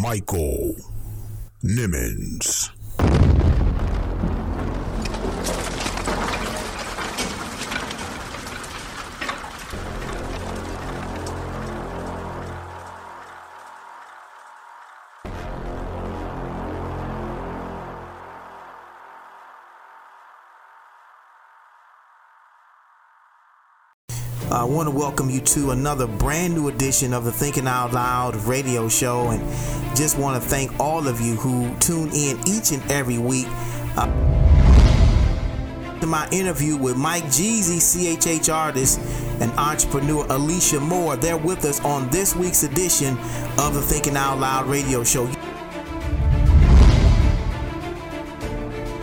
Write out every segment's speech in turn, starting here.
Michael Nimmons. Want to welcome you to another brand new edition of the Thinking Out Loud radio show and just want to thank all of you who tune in each and every week. Uh, to my interview with Mike Jeezy, CHH artist and entrepreneur Alicia Moore. They're with us on this week's edition of the Thinking Out Loud radio show.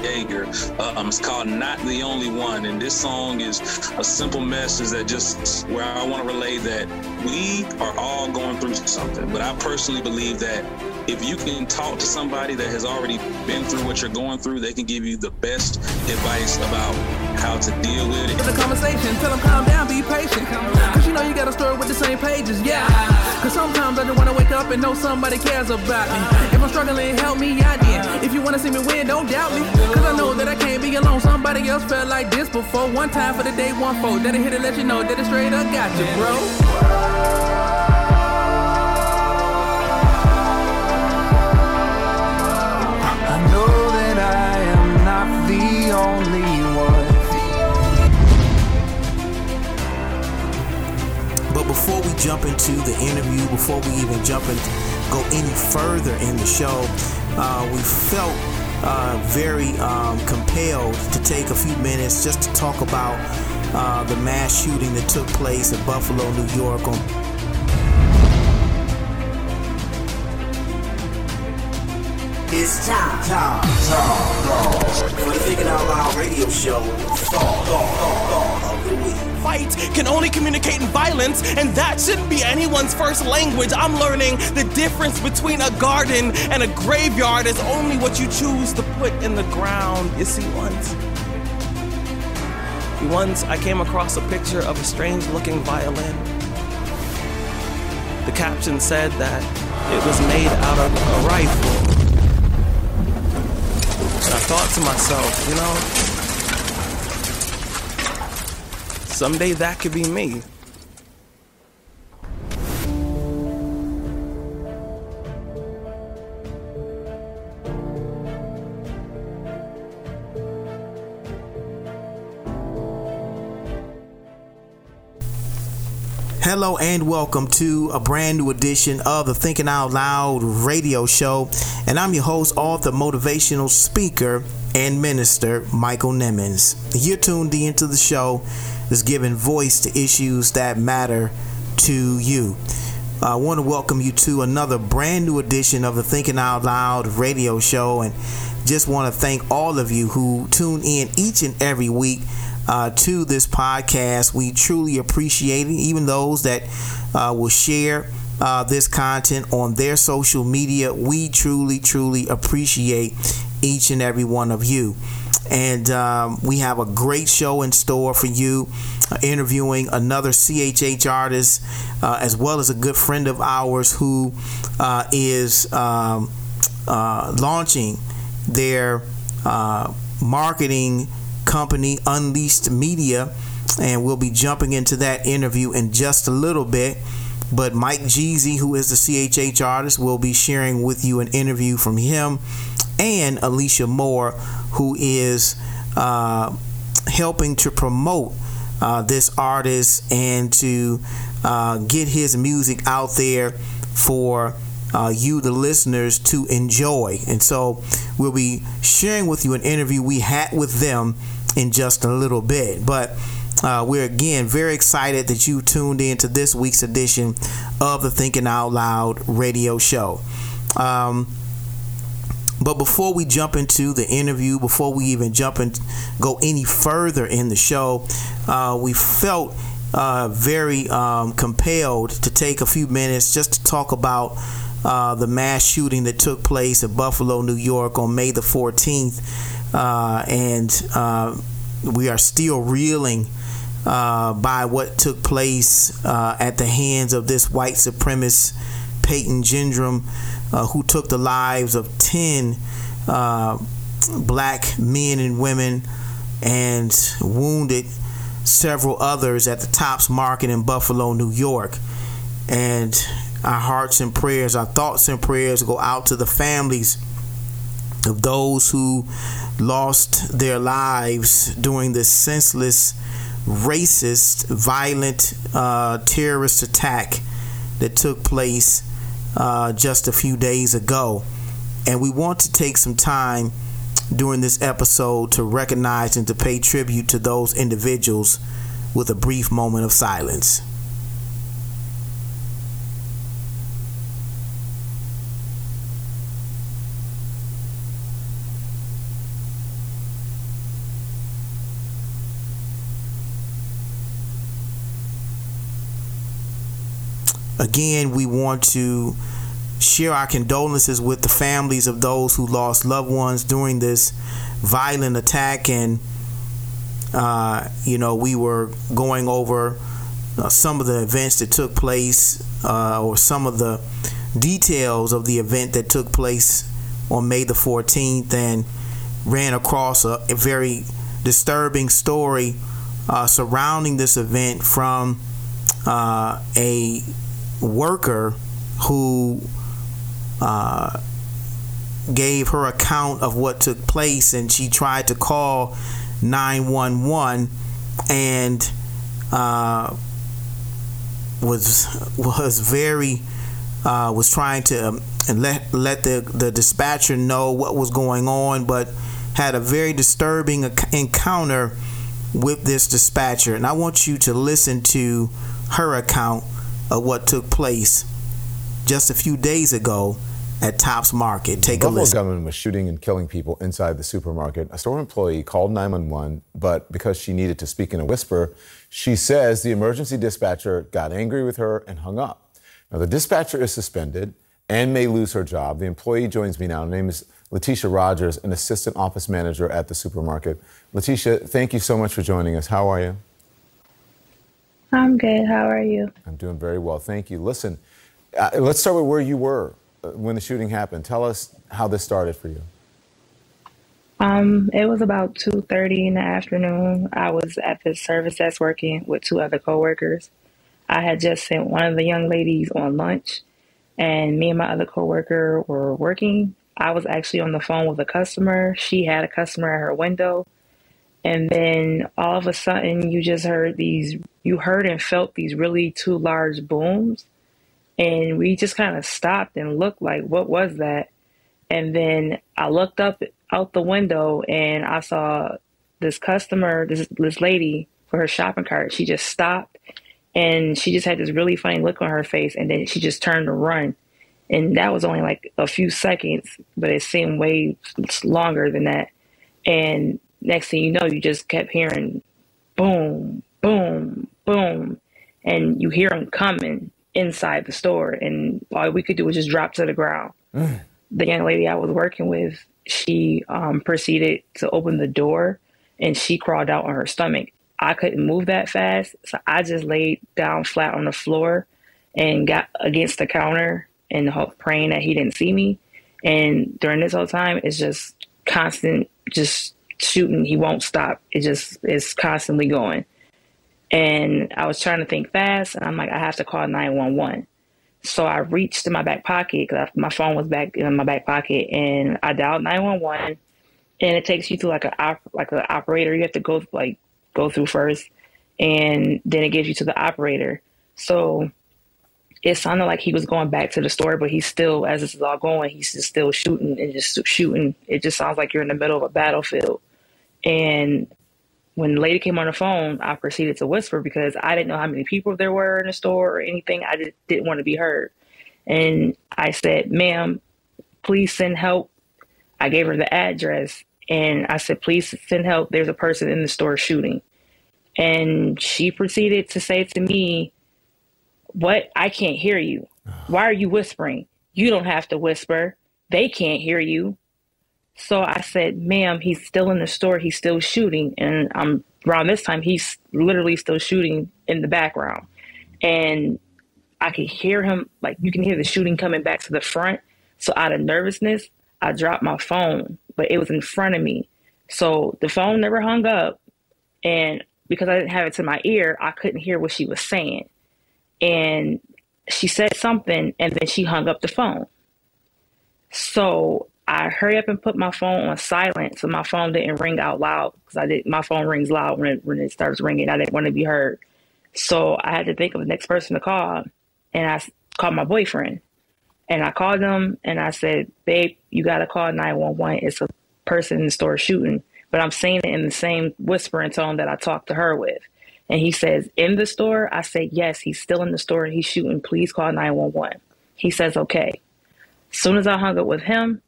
Jaeger. Um, it's called Not the Only One. And this song is a simple message that just where I want to relay that we are all going through something. But I personally believe that if you can talk to somebody that has already been through what you're going through, they can give you the best advice about how to deal with it. It's a conversation. Tell them calm down, be patient. Cause you know you got a story with the same pages, yeah. Cause sometimes I just wanna wake up and know somebody cares about me. If I'm struggling, help me out then. If you wanna see me win, don't doubt me. Cause I know that I can't be alone. Somebody else felt like this before. One time for the day, one fold. That it hit to let you know that it straight up got you, bro. Before we jump into the interview, before we even jump and go any further in the show, uh, we felt uh, very um, compelled to take a few minutes just to talk about uh, the mass shooting that took place in Buffalo, New York on It's time, time, time, for the Thinking Out Loud radio show. Thought, thought, of the week. fight can only communicate in violence, and that shouldn't be anyone's first language. I'm learning the difference between a garden and a graveyard is only what you choose to put in the ground. You see, once. Once I came across a picture of a strange looking violin. The caption said that it was made out of a rifle. I thought to myself, you know, Someday that could be me. Hello and welcome to a brand new edition of the Thinking Out Loud radio show. And I'm your host, author, motivational speaker, and minister, Michael Nimmons. You're tuned into the show that's giving voice to issues that matter to you. I want to welcome you to another brand new edition of the Thinking Out Loud radio show and just want to thank all of you who tune in each and every week uh, to this podcast. We truly appreciate it, even those that uh, will share uh, this content on their social media. We truly, truly appreciate each and every one of you. And um, we have a great show in store for you, uh, interviewing another CHH artist, uh, as well as a good friend of ours who uh, is um, uh, launching their uh, marketing company, Unleashed Media. And we'll be jumping into that interview in just a little bit. But Mike Jeezy, who is the CHH artist, will be sharing with you an interview from him and Alicia Moore, who is uh, helping to promote uh, this artist and to uh, get his music out there for uh, you, the listeners, to enjoy. And so we'll be sharing with you an interview we had with them in just a little bit. But uh, we're again very excited that you tuned in to this week's edition of the Thinking Out Loud radio show. Um, but before we jump into the interview, before we even jump and go any further in the show, uh, we felt uh, very um, compelled to take a few minutes just to talk about uh, the mass shooting that took place at Buffalo, New York on May the 14th. Uh, and uh, we are still reeling uh, by what took place at the hands of this white supremacist Peyton Gendron uh, who took the lives of 10 uh, black men and women and wounded several others at the Tops Market in Buffalo, New York. And our hearts and prayers, our thoughts and prayers go out to the families of those who lost their lives during this senseless, racist, violent uh, terrorist attack that took place uh, just a few days ago. And we want to take some time during this episode to recognize and to pay tribute to those individuals with a brief moment of silence. Again, we want to share our condolences with the families of those who lost loved ones during this violent attack. And, uh, you know, we were going over uh, some of the events that took place uh, or some of the details of the event that took place on May the 14th and ran across a, a very disturbing story uh, surrounding this event from uh, a worker who uh, gave her account of what took place, and she tried to call 911 and uh, was was very uh, was trying to um, let let the the dispatcher know what was going on, but had a very disturbing encounter with this dispatcher. And I want you to listen to her account of what took place just a few days ago at Tops Market. Take the a listen. government was shooting and killing people inside the supermarket. A store employee called 911, but because she needed to speak in a whisper, she says the emergency dispatcher got angry with her and hung up. Now, the dispatcher is suspended and may lose her job. The employee joins me now. Her name is Latisha Rogers, an assistant office manager at the supermarket. Letitia, thank you so much for joining us. How are you? I'm good. How are you? I'm doing very well. Thank you. Listen, uh, let's start with where you were uh, when the shooting happened. Tell us how this started for you. Um, it was about 2:30 in the afternoon. I was at the service desk working with two other coworkers. I had just sent one of the young ladies on lunch, and me and my other coworker were working. I was actually on the phone with a customer. She had a customer at her window. And then all of a sudden, you just heard these, you heard and felt these really two large booms. And we just kind of stopped and looked like, what was that? And then I looked up out the window and I saw this customer, this, this lady for her shopping cart. She just stopped and she just had this really funny look on her face. And then she just turned to run. And that was only like a few seconds, but it seemed way longer than that. And next thing you know, you just kept hearing boom, boom, boom, and you hear them coming inside the store. And all we could do was just drop to the ground. Mm. The young lady I was working with, she um, proceeded to open the door and she crawled out on her stomach. I couldn't move that fast, so I just laid down flat on the floor and got against the counter and praying that he didn't see me. And during this whole time, it's just constant, just shooting. He won't stop. It just is constantly going. And I was trying to think fast, and I'm like, I have to call 911. So I reached in my back pocket because my phone was back in my back pocket, and I dialed 911. And it takes you to like a like an operator. You have to go like go through first, and then it gives you to the operator. So it sounded like he was going back to the store, but he's still, as this is all going, he's just still shooting and just shooting. It just sounds like you're in the middle of a battlefield. And when the lady came on the phone, I proceeded to whisper because I didn't know how many people there were in the store or anything. I just didn't want to be heard. And I said, ma'am, please send help. I gave her the address and I said, please send help. There's a person in the store shooting. And she proceeded to say to me, What? I can't hear you. Why are you whispering? You don't have to whisper. They can't hear you. So I said, ma'am, he's still in the store. He's still shooting. And I'm around this time, he's literally still shooting in the background. And I could hear him, like you can hear the shooting coming back to the front. So out of nervousness, I dropped my phone, but it was in front of me. So the phone never hung up. And because I didn't have it to my ear, I couldn't hear what she was saying. And she said something and then she hung up the phone. So I hurry up and put my phone on silent so my phone didn't ring out loud because I did my phone rings loud when it when it starts ringing. I didn't want to be heard. So I had to think of the next person to call and I called my boyfriend. And I called him and I said, Babe, you gotta call nine one one. It's a person in the store shooting. But I'm saying it in the same whispering tone that I talked to her with. And he says, In the store? I say, Yes, he's still in the store he's shooting. Please call 911. He says, Okay. Soon as I hung up with him,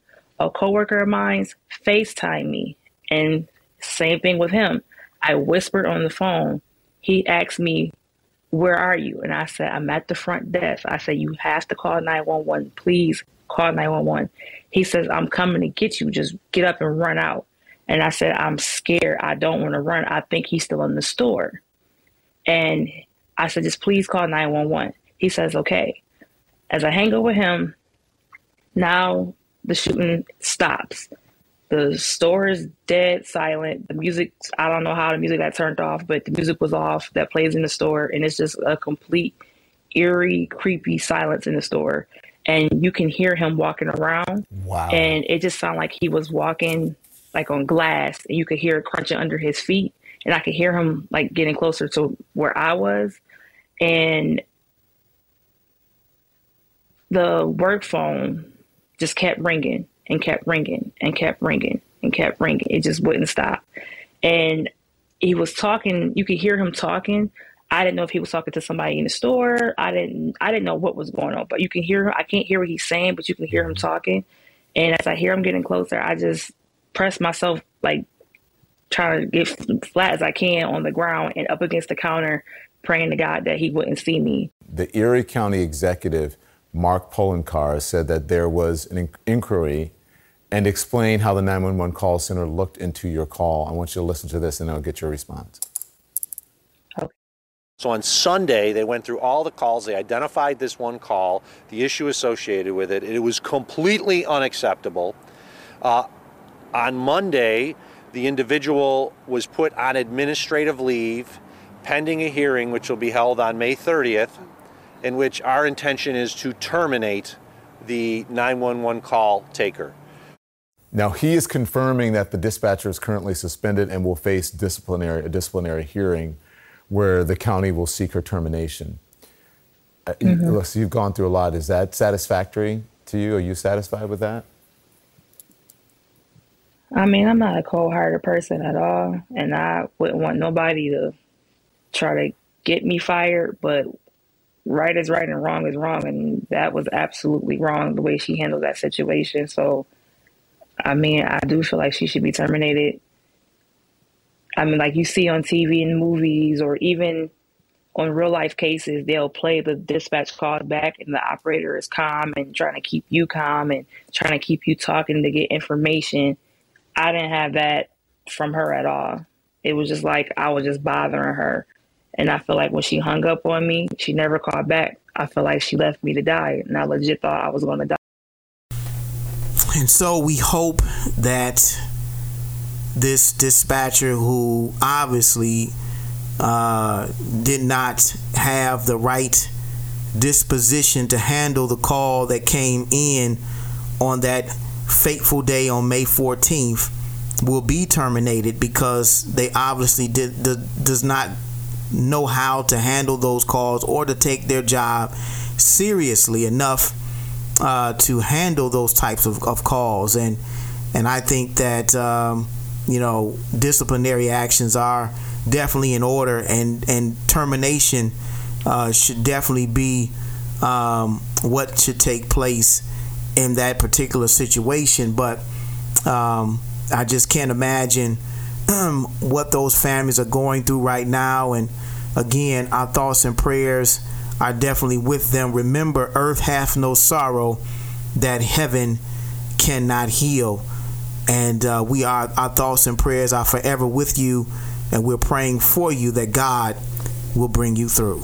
a coworker of mine's FaceTime me. And same thing with him. I whispered on the phone. He asked me, Where are you? And I said, I'm at the front desk. I said, You have to call 911. Please call 911. He says, I'm coming to get you. Just get up and run out. And I said, I'm scared. I don't want to run. I think he's still in the store. And I said, just please call 911. He says, okay. As I hang up with him, now the shooting stops. The store is dead silent. The music, I don't know how the music got turned off, but the music was off that plays in the store. And it's just a complete eerie, creepy silence in the store. And you can hear him walking around. Wow. And it just sounded like he was walking like on glass and you could hear it crunching under his feet and I could hear him like getting closer to where I was and the work phone just kept ringing and kept ringing and kept ringing and kept ringing. It just wouldn't stop. And he was talking, you could hear him talking. I didn't know if he was talking to somebody in the store. I didn't I didn't know what was going on, but you can hear I can't hear what he's saying, but you can hear him talking. And as I hear him getting closer, I just press myself like trying to get flat as I can on the ground and up against the counter, praying to God that He wouldn't see me. The Erie County executive, Mark Poloncarz, said that there was an inquiry and explain how the 911 call center looked into your call. I want you to listen to this and I'll get your response. So on Sunday, they went through all the calls. They identified this one call, the issue associated with it. It was completely unacceptable. Uh, on Monday, the individual was put on administrative leave pending a hearing which will be held on May 30th, in which our intention is to terminate the 911 call taker. Now he is confirming that the dispatcher is currently suspended and will face disciplinary a disciplinary hearing where the county will seek her termination. Uh, mm-hmm. So you've gone through a lot. Is that satisfactory to you? Are you satisfied with that? I mean, I'm not a cold hearted person at all, and I wouldn't want nobody to try to get me fired, but right is right and wrong is wrong, and that was absolutely wrong the way she handled that situation. So, I mean, I do feel like she should be terminated. I mean, like you see on TV and movies, or even on real life cases, they'll play the dispatch call back, and the operator is calm and trying to keep you calm and trying to keep you talking to get information I didn't have that from her at all. It was just like I was just bothering her. And I feel like when she hung up on me, she never called back. I feel like she left me to die. And I legit thought I was going to die. And so we hope that this dispatcher, who obviously uh, did not have the right disposition to handle the call that came in on that fateful day on May 14th will be terminated because they obviously did, did, does not know how to handle those calls or to take their job seriously enough uh, to handle those types of, of calls and and I think that um, you know, disciplinary actions are definitely in order, and and termination uh, should definitely be um, what should take place in that particular situation. But um, I just can't imagine what those families are going through right now. And again, our thoughts and prayers are definitely with them. Remember, earth hath no sorrow that heaven cannot heal. And uh, we are, our thoughts and prayers are forever with you. And we're praying for you that God will bring you through.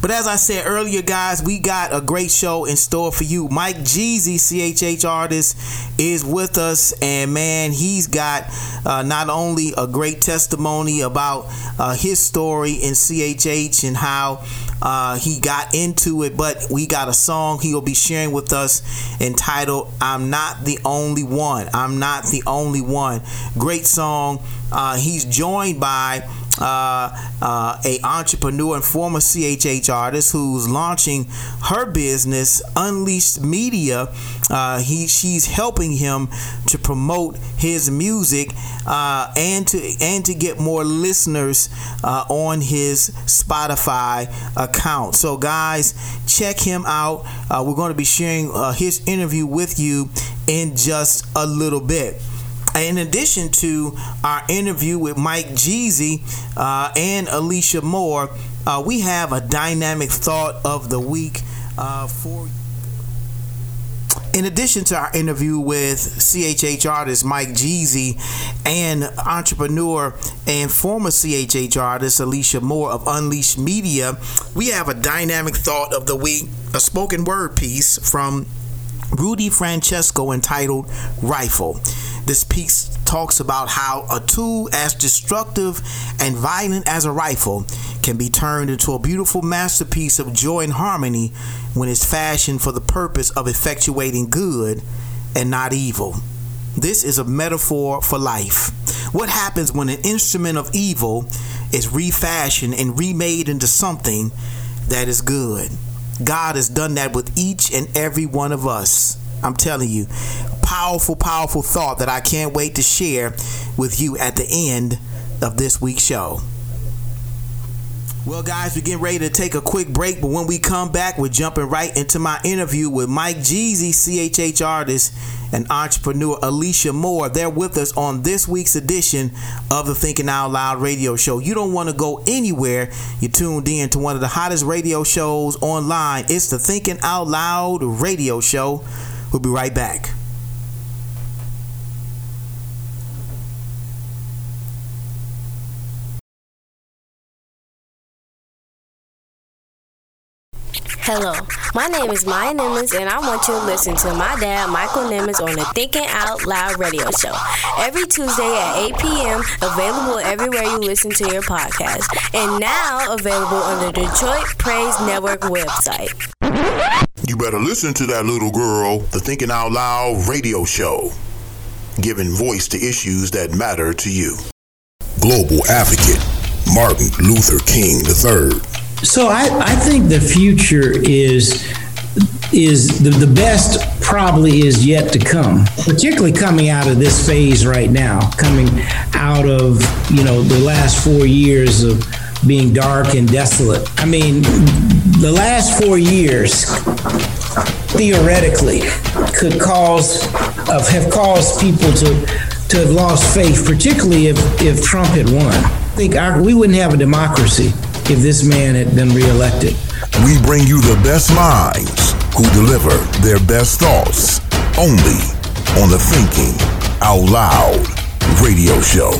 But as I said earlier, guys, we got a great show in store for you. Mike Jeezy, CHH artist, is with us, and man, he's got uh, not only a great testimony about uh, his story in CHH and how uh, he got into it, but we got a song he will be sharing with us entitled "I'm Not the Only One." I'm not the only one. Great song. Uh, he's joined by uh, uh, a entrepreneur and former CHH artist who's launching her business, Unleashed Media. Uh, he she's helping him to promote his music uh, and to and to get more listeners uh, on his Spotify account. So guys, check him out. Uh, we're going to be sharing his interview with you in just a little bit in addition to our interview with Mike Jeezy uh, and Alicia Moore, uh, we have a dynamic thought of the week uh, for. In addition to our interview with CHH artist Mike Jeezy and entrepreneur and former CHH artist Alicia Moore of Unleashed Media, we have a dynamic thought of the week, a spoken word piece from Rudy Francisco entitled Rifle. This piece talks about how a tool as destructive and violent as a rifle can be turned into a beautiful masterpiece of joy and harmony when it's fashioned for the purpose of effectuating good and not evil. This is a metaphor for life. What happens when an instrument of evil is refashioned and remade into something that is good? God has done that with each and every one of us. I'm telling you, powerful, powerful thought that I can't wait to share with you at the end of this week's show. Well, guys, we're getting ready to take a quick break, but when we come back, we're jumping right into my interview with Mike Jeezy, CHH artist and entrepreneur Alicia Moore. They're with us on this week's edition of the Thinking Out Loud radio show. You don't want to go anywhere. You're tuned in to one of the hottest radio shows online. It's the Thinking Out Loud radio show. We'll be right back. Hello, my name is Maya Nimmons, and I want you to listen to my dad, Michael Nimmons, on the Thinking Out Loud radio show every Tuesday at 8 p.m. Available everywhere you listen to your podcast, and now available on the Detroit Praise Network website. You better listen to that little girl, the Thinking Out Loud radio show, giving voice to issues that matter to you. Global advocate Martin Luther King III so I, I think the future is is the, the best probably is yet to come particularly coming out of this phase right now coming out of you know the last four years of being dark and desolate. I mean the last four years theoretically could cause of have caused people to to have lost faith particularly if if trump had won. I think our, we wouldn't have a democracy if this man had been reelected. We bring you the best minds who deliver their best thoughts only on the Thinking Out Loud radio show.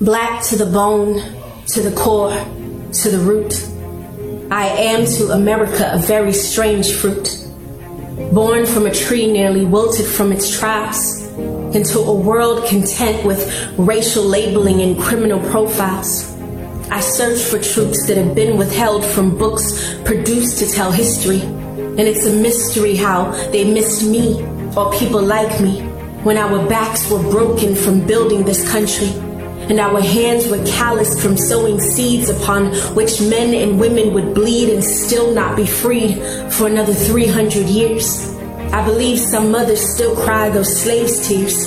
Black to the bone, to the core, to the root. I am to America a very strange fruit born from a tree nearly wilted from its traps, into a world content with racial labeling and criminal profiles. I search for truths that have been withheld from books produced to tell history. And it's a mystery how they missed me or people like me when our backs were broken from building this country. And our hands were calloused from sowing seeds upon which men and women would bleed and still not be freed for another 300 years. I believe some mothers still cry those slaves' tears.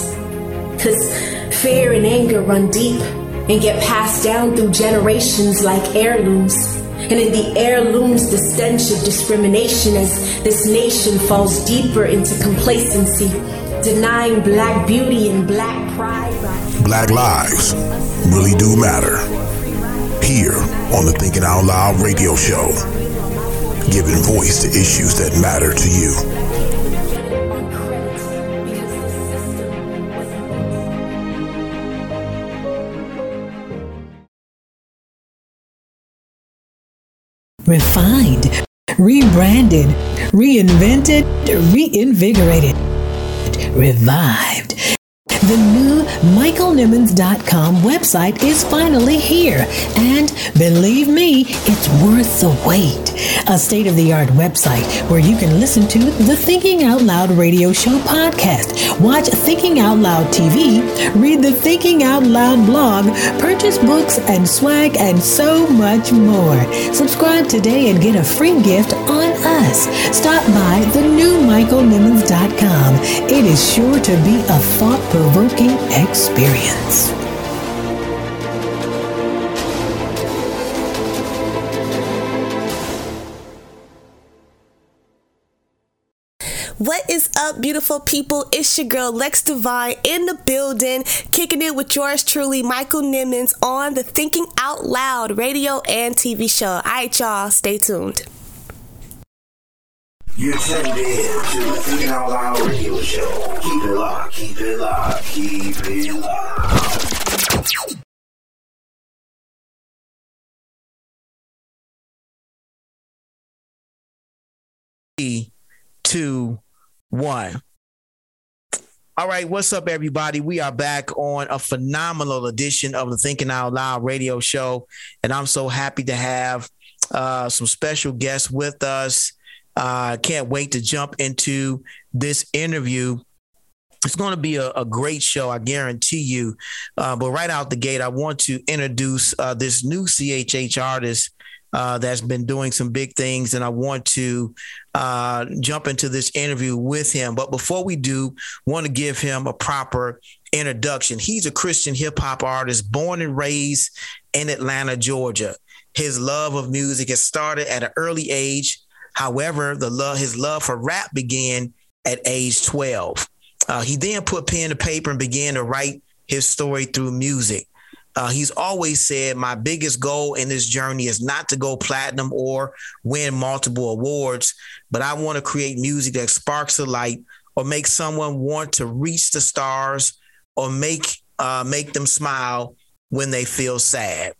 Cause fear and anger run deep and get passed down through generations like heirlooms. And in the air looms the stench of discrimination as this nation falls deeper into complacency, denying black beauty and black pride. Black lives really do matter. Here on the Thinking Out Loud radio show, giving voice to issues that matter to you. refined, rebranded, reinvented, reinvigorated, revived. The new MichaelNimmons.com website is finally here, and believe me, it's worth the wait. A state of the art website where you can listen to the Thinking Out Loud radio show podcast, watch Thinking Out Loud TV, read the Thinking Out Loud blog, purchase books and swag, and so much more. Subscribe today and get a free gift on us. Stop by the new MichaelNimmons.com. It is sure to be a thought provoking experience. What is up, beautiful people? It's your girl Lex Divine in the building, kicking it with yours truly, Michael Nimmons, on the Thinking Out Loud radio and TV show. All right, y'all, stay tuned. You're tuned in to the Thinking Out Loud radio show. Keep it locked, keep it locked, keep it locked. Three, two, one. All right, what's up, everybody? We are back on a phenomenal edition of the Thinking Out Loud radio show, and I'm so happy to have uh, some special guests with us. I uh, can't wait to jump into this interview. It's going to be a, a great show, I guarantee you. Uh, but right out the gate, I want to introduce uh, this new CHH artist uh, that's been doing some big things, and I want to uh, jump into this interview with him. But before we do, want to give him a proper introduction. He's a Christian hip hop artist, born and raised in Atlanta, Georgia. His love of music has started at an early age. However, the love his love for rap began at age 12. Uh, he then put pen to paper and began to write his story through music. Uh, he's always said, My biggest goal in this journey is not to go platinum or win multiple awards, but I want to create music that sparks a light or make someone want to reach the stars or make uh, make them smile when they feel sad.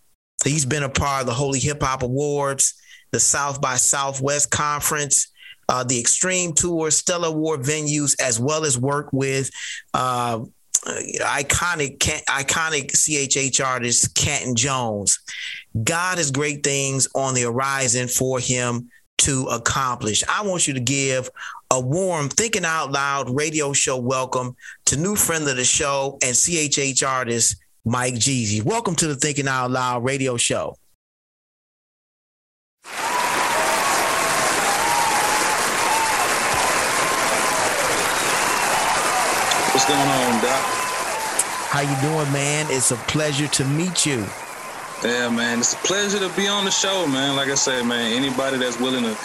He's been a part of the Holy Hip Hop Awards, the South by Southwest Conference, uh, the Extreme Tour, Stellar Award venues, as well as work with uh, iconic iconic CHH artist Canton Jones. God has great things on the horizon for him to accomplish. I want you to give a warm Thinking Out Loud radio show welcome to new friend of the show and CHH artist Mike Jeezy. Welcome to the Thinking Out Loud radio show. What's going on, Doc? How you doing, man? It's a pleasure to meet you. Yeah, man. It's a pleasure to be on the show, man. Like I said, man, anybody that's willing to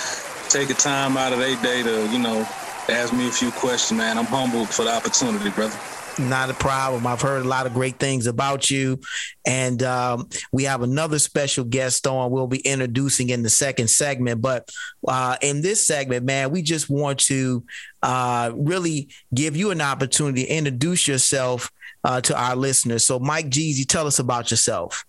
take a time out of their day to, you know, ask me a few questions, man, I'm humbled for the opportunity, brother. Not a problem. I've heard a lot of great things about you. And um, we have another special guest on we'll be introducing in the second segment. But uh, in this segment, man, we just want to uh, really give you an opportunity to introduce yourself uh, to our listeners. So, Mike Jeezy, tell us about yourself.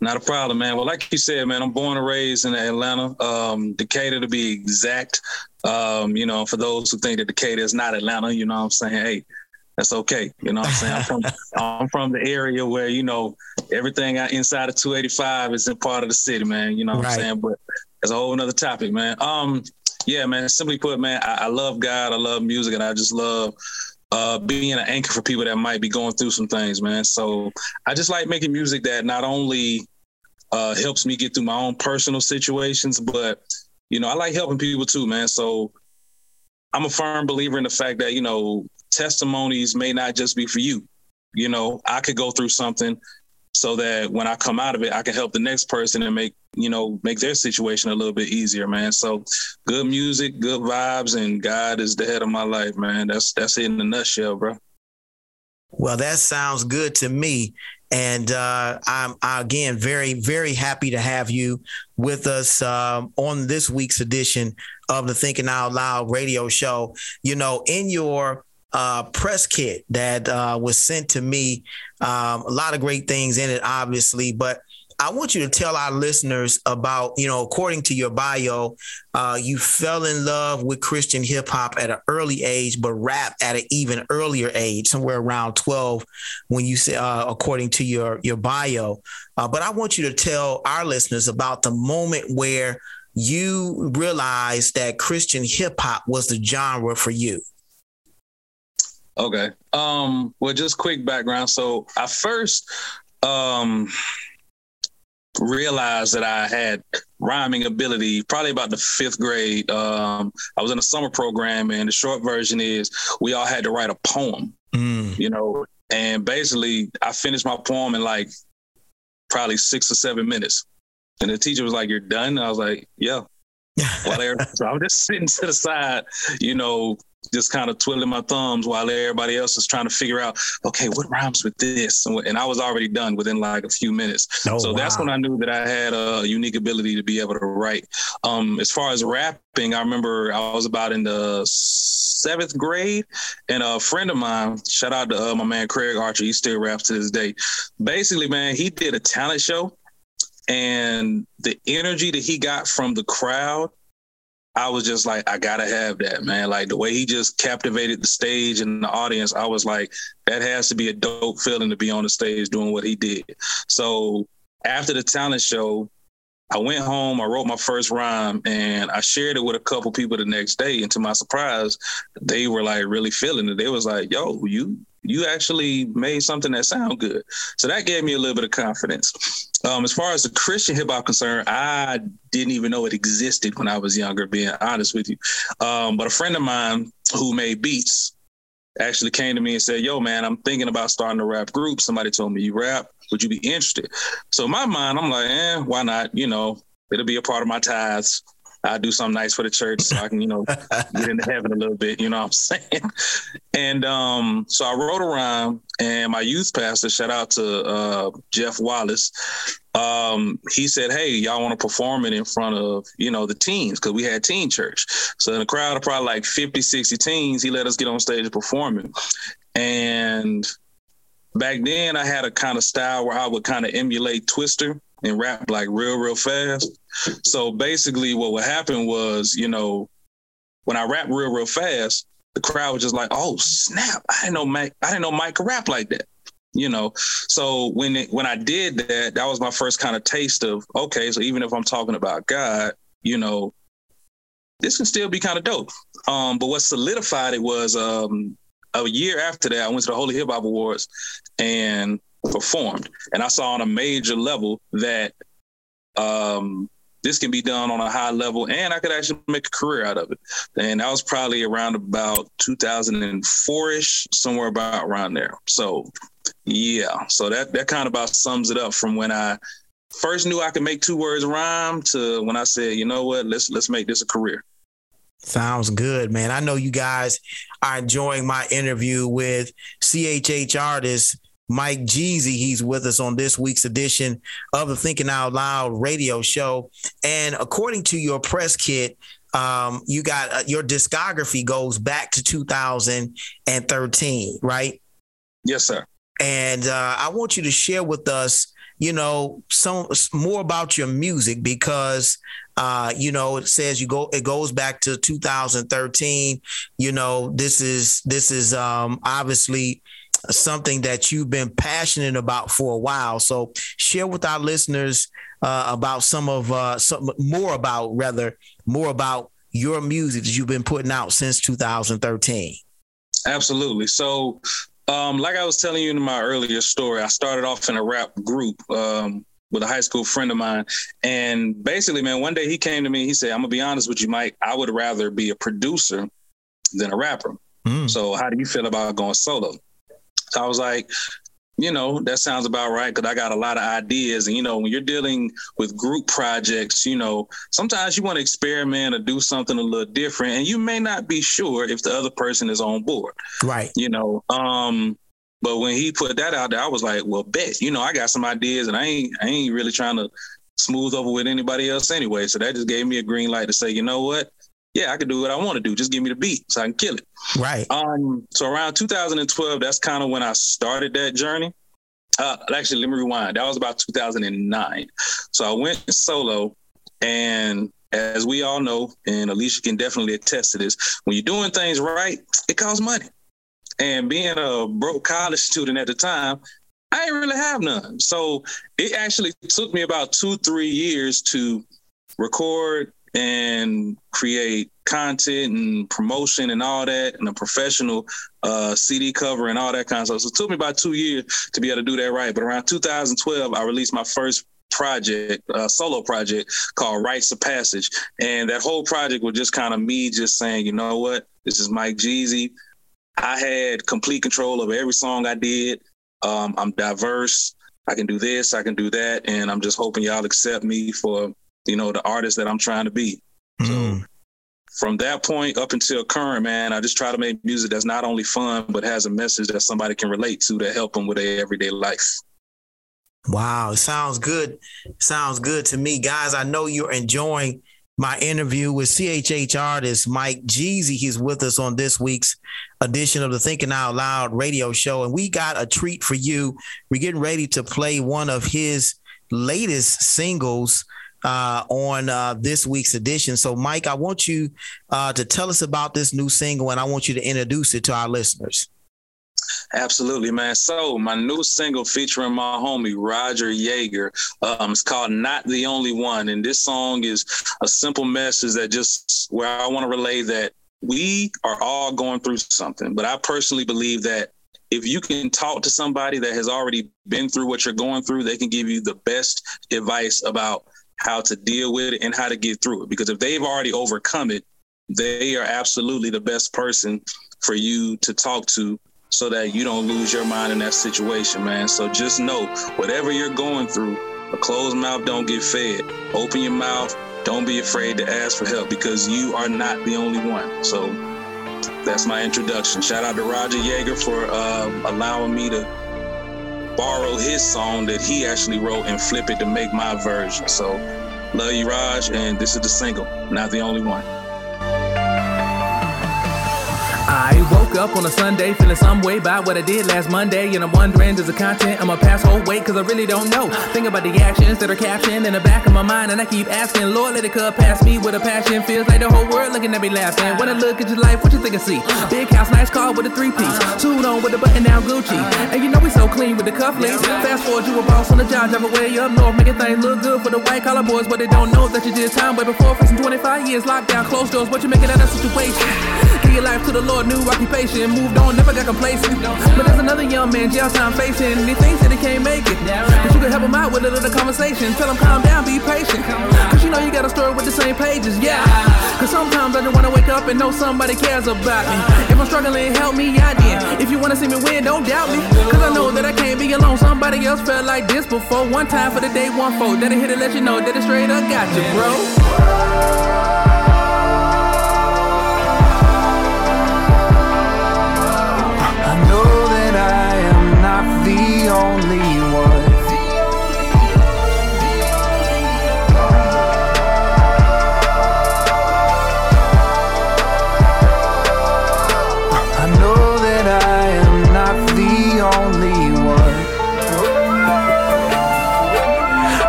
Not a problem, man. Well, like you said, man, I'm born and raised in Atlanta, um, Decatur to be exact. Um, you know, for those who think that Decatur is not Atlanta, you know what I'm saying? Hey, that's okay. You know what I'm saying? I'm from, I'm from the area where, you know, everything inside of 285 is in part of the city, man. You know what right. I'm saying? But that's a whole another topic, man. Um, yeah, man, simply put, man, I, I love God. I love music and I just love uh, being an anchor for people that might be going through some things, man. So I just like making music that not only uh, helps me get through my own personal situations, but you know, I like helping people too, man. So I'm a firm believer in the fact that you know testimonies may not just be for you. You know, I could go through something so that when I come out of it, I can help the next person and make you know make their situation a little bit easier, man. So good music, good vibes, and God is the head of my life, man. That's that's it in a nutshell, bro. Well, that sounds good to me. And uh, I'm again very, very happy to have you with us um, on this week's edition of the Thinking Out Loud radio show. You know, in your uh, press kit that uh, was sent to me. Um, a lot of great things in it, obviously, but I want you to tell our listeners about, you know, according to your bio, uh, you fell in love with Christian hip hop at an early age, but rap at an even earlier age, somewhere around 12, when you say, uh, according to your, your bio. Uh, but I want you to tell our listeners about the moment where you realized that Christian hip hop was the genre for you. Okay. Um, well, just quick background. So I first um, realized that I had rhyming ability probably about the fifth grade. Um, I was in a summer program, and the short version is we all had to write a poem, mm. you know, and basically I finished my poem in like probably six or seven minutes. And the teacher was like, You're done? And I was like, Yeah. While so I'm just sitting to the side, you know, just kind of twiddling my thumbs while everybody else is trying to figure out, okay, what rhymes with this? And, I was already done within like a few minutes. Oh, so wow. that's when I knew that I had a unique ability to be able to write. Um, as far as rapping, I remember I was about in the seventh grade, and a friend of mine, shout out to uh, my man Craig Archer, he still raps to this day. Basically, man, he did a talent show, and the energy that he got from the crowd I was just like, I gotta have that, man. Like the way he just captivated the stage and the audience, I was like, that has to be a dope feeling to be on the stage doing what he did. So after the talent show, I went home, I wrote my first rhyme, and I shared it with a couple people the next day. And to my surprise, they were like really feeling it. They was like, "Yo, you you actually made something that sound good." So that gave me a little bit of confidence. Um, as far as the Christian hip hop concerned, I didn't even know it existed when I was younger. Being honest with you, um, but a friend of mine who made beats actually came to me and said, "Yo, man, I'm thinking about starting a rap group. Somebody told me you rap." Would you be interested? So in my mind, I'm like, eh, why not? You know, it'll be a part of my tithes. I'll do something nice for the church so I can, you know, get into heaven a little bit, you know what I'm saying? And um, so I wrote a rhyme and my youth pastor, shout out to uh, Jeff Wallace, um, he said, Hey, y'all want to perform it in front of, you know, the teens, because we had teen church. So in a crowd of probably like 50, 60 teens, he let us get on stage and perform it. And back then I had a kind of style where I would kind of emulate Twista and rap like real, real fast. So basically what would happen was, you know, when I rap real, real fast, the crowd was just like, oh snap. I didn't know Mike, I didn't know Mike could rap like that. You know, so when it, when I did that, that was my first kind of taste of okay. So even if I'm talking about God, you know, this can still be kind of dope. Um, but what solidified it was um, a year after that, I went to the Holy Hip Hop Awards and performed. And I saw on a major level that um, this can be done on a high level and I could actually make a career out of it. And that was probably around about 2004 ish, somewhere about around there. So, yeah, so that, that kind of about sums it up from when I first knew I could make two words rhyme to when I said, you know what, let's let's make this a career. Sounds good, man. I know you guys are enjoying my interview with CHH artist Mike Jeezy. He's with us on this week's edition of the Thinking Out Loud radio show. And according to your press kit, um, you got uh, your discography goes back to 2013, right? Yes, sir. And uh, I want you to share with us, you know, some more about your music because uh, you know, it says you go, it goes back to 2013. You know, this is this is um, obviously something that you've been passionate about for a while. So share with our listeners uh, about some of uh, some more about rather more about your music that you've been putting out since 2013. Absolutely. So, um, like I was telling you in my earlier story, I started off in a rap group um, with a high school friend of mine. And basically, man, one day he came to me, he said, I'm going to be honest with you, Mike, I would rather be a producer than a rapper. Mm. So, how do you feel about going solo? So I was like, you know, that sounds about right because I got a lot of ideas. And, you know, when you're dealing with group projects, you know, sometimes you want to experiment or do something a little different. And you may not be sure if the other person is on board. Right. You know, um, but when he put that out there, I was like, well, bet, you know, I got some ideas and I ain't I ain't really trying to smooth over with anybody else anyway. So that just gave me a green light to say, you know what? Yeah, I can do what I want to do. Just give me the beat so I can kill it. Right. Um. So around 2012, that's kind of when I started that journey. Uh, actually, let me rewind. That was about 2009. So I went solo, and as we all know, and Alicia can definitely attest to this, when you're doing things right, it costs money. And being a broke college student at the time, I didn't really have none. So it actually took me about two, three years to record and create content and promotion and all that and a professional uh, CD cover and all that kind of stuff. So it took me about two years to be able to do that right. But around 2012, I released my first project, uh, solo project called Rites of Passage. And that whole project was just kind of me just saying, you know what, this is Mike GZ. I had complete control of every song I did. Um, I'm diverse. I can do this, I can do that. And I'm just hoping y'all accept me for you know, the artist that I'm trying to be. Mm. So from that point up until current, man, I just try to make music that's not only fun, but has a message that somebody can relate to to help them with their everyday life. Wow, it sounds good. Sounds good to me. Guys, I know you're enjoying my interview with CHH artist Mike GZ. He's with us on this week's edition of the Thinking Out Loud radio show. And we got a treat for you. We're getting ready to play one of his latest singles uh, on uh, this week's edition. So, Mike, I want you uh, to tell us about this new single, and I want you to introduce it to our listeners. Absolutely, man. So my new single featuring my homie Roger Yeager, um, it's called "Not the Only One," and this song is a simple message that just where I want to relay that we are all going through something. But I personally believe that if you can talk to somebody that has already been through what you're going through, they can give you the best advice about how to deal with it and how to get through it. Because if they've already overcome it, they are absolutely the best person for you to talk to so that you don't lose your mind in that situation, man. So just know whatever you're going through, a closed mouth don't get fed. Open your mouth. Don't be afraid to ask for help because you are not the only one. So that's my introduction. Shout out to Roger Yeager for uh, allowing me to borrow his song that he actually wrote and flip it to make my version. So love you, Raj, and this is the single, not the only one. I woke up on a Sunday feeling some way about what I did last Monday. And I'm wondering, does the content I'ma pass whole weight? Cause I really don't know. Think about the actions that are captioned in the back of my mind. And I keep asking, Lord, let it cut past me with a passion. Feels like the whole world looking at me laughing. When I look at your life, what you think I see? Big house, nice car with a three piece. Suit on with a button down Gucci. And you know we so clean with the cufflinks. Fast forward, you a boss on the job, drive away up north, making things look good for the white collar boys. But they don't know that you did time way before facing 25 years locked down, closed doors. What you making out of that situation? Give your life to the Lord, new occupation, moved on, never got complacent. But there's another young man, jail time facing, and he thinks that he can't make it. But you can help him out with a little conversation. Tell him calm down, be patient. Cause you know you got a story with the same pages, yeah. Cause sometimes I just wanna wake up and know somebody cares about me. If I'm struggling, help me out then. If you wanna see me win, don't doubt me. Cause I know that I can't be alone. Somebody else felt like this before. One time for the day, one fold. That I hit it, let you know that it straight up got you, bro. Only one. I know that I am not the only one.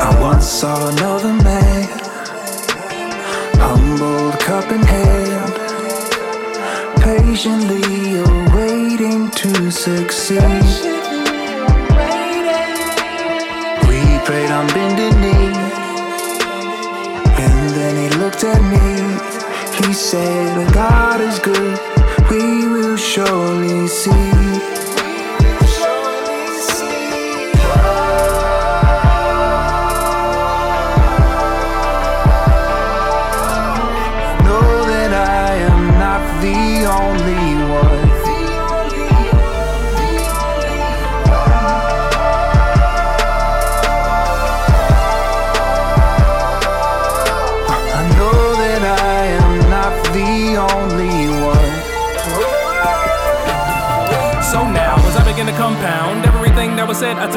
I once saw another man, humbled cup in hand, patiently awaiting to succeed. Prayed on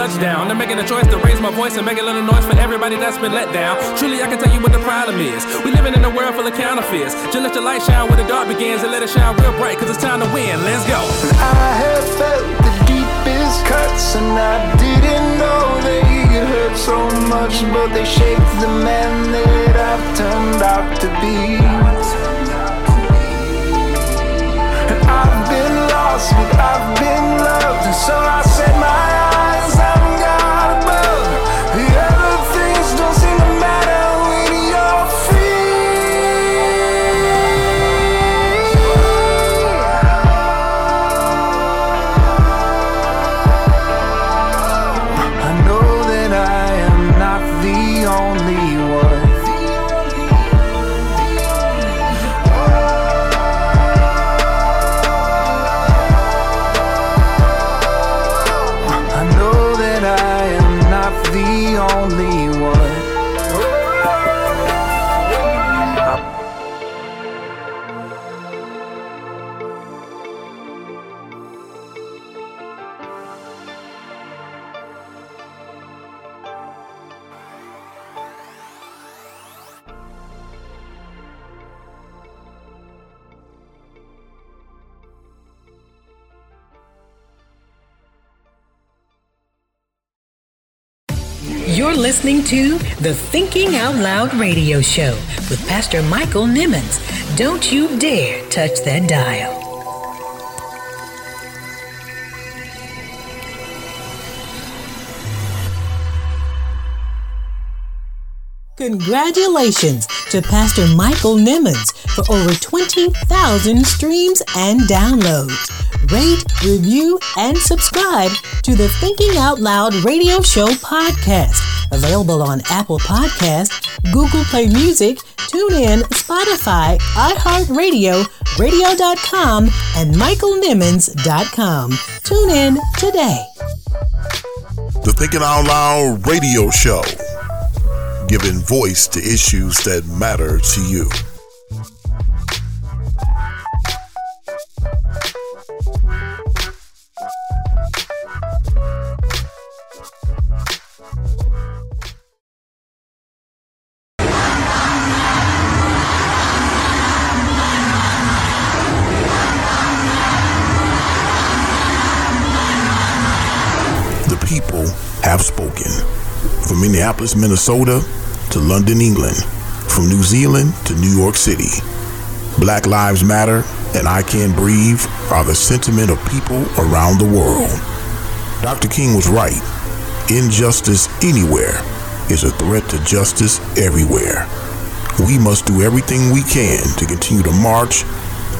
that was said, I touch down. I'm making a choice to raise my voice and make a little noise for everybody that's been let down. Truly, I can tell you what the problem is. We living in a world full of counterfeits. Just let your light shine where the dark begins and let it shine real bright, cause it's time to win. Let's go. I have felt the deepest cuts, and I didn't know they hurt so much, but they shaped the man that I've turned out to be. And I've been lost, but I've been loved, and so I set my to the Thinking Out Loud radio show with Pastor Michael Nimmons. Don't you dare touch that dial. Congratulations to Pastor Michael Nimmons for over 20,000 streams and downloads. Rate, review, and subscribe to the Thinking Out Loud Radio Show podcast. Available on Apple Podcasts, Google Play Music, TuneIn, Spotify, iHeartRadio, Radio.com, and MichaelNimmons.com. Tune in today. The Thinking Out Loud radio show, giving voice to issues that matter to you. Have spoken. From Minneapolis, Minnesota to London, England, from New Zealand to New York City. Black Lives Matter and I Can't Breathe are the sentiment of people around the world. Dr. King was right. Injustice anywhere is a threat to justice everywhere. We must do everything we can to continue to march,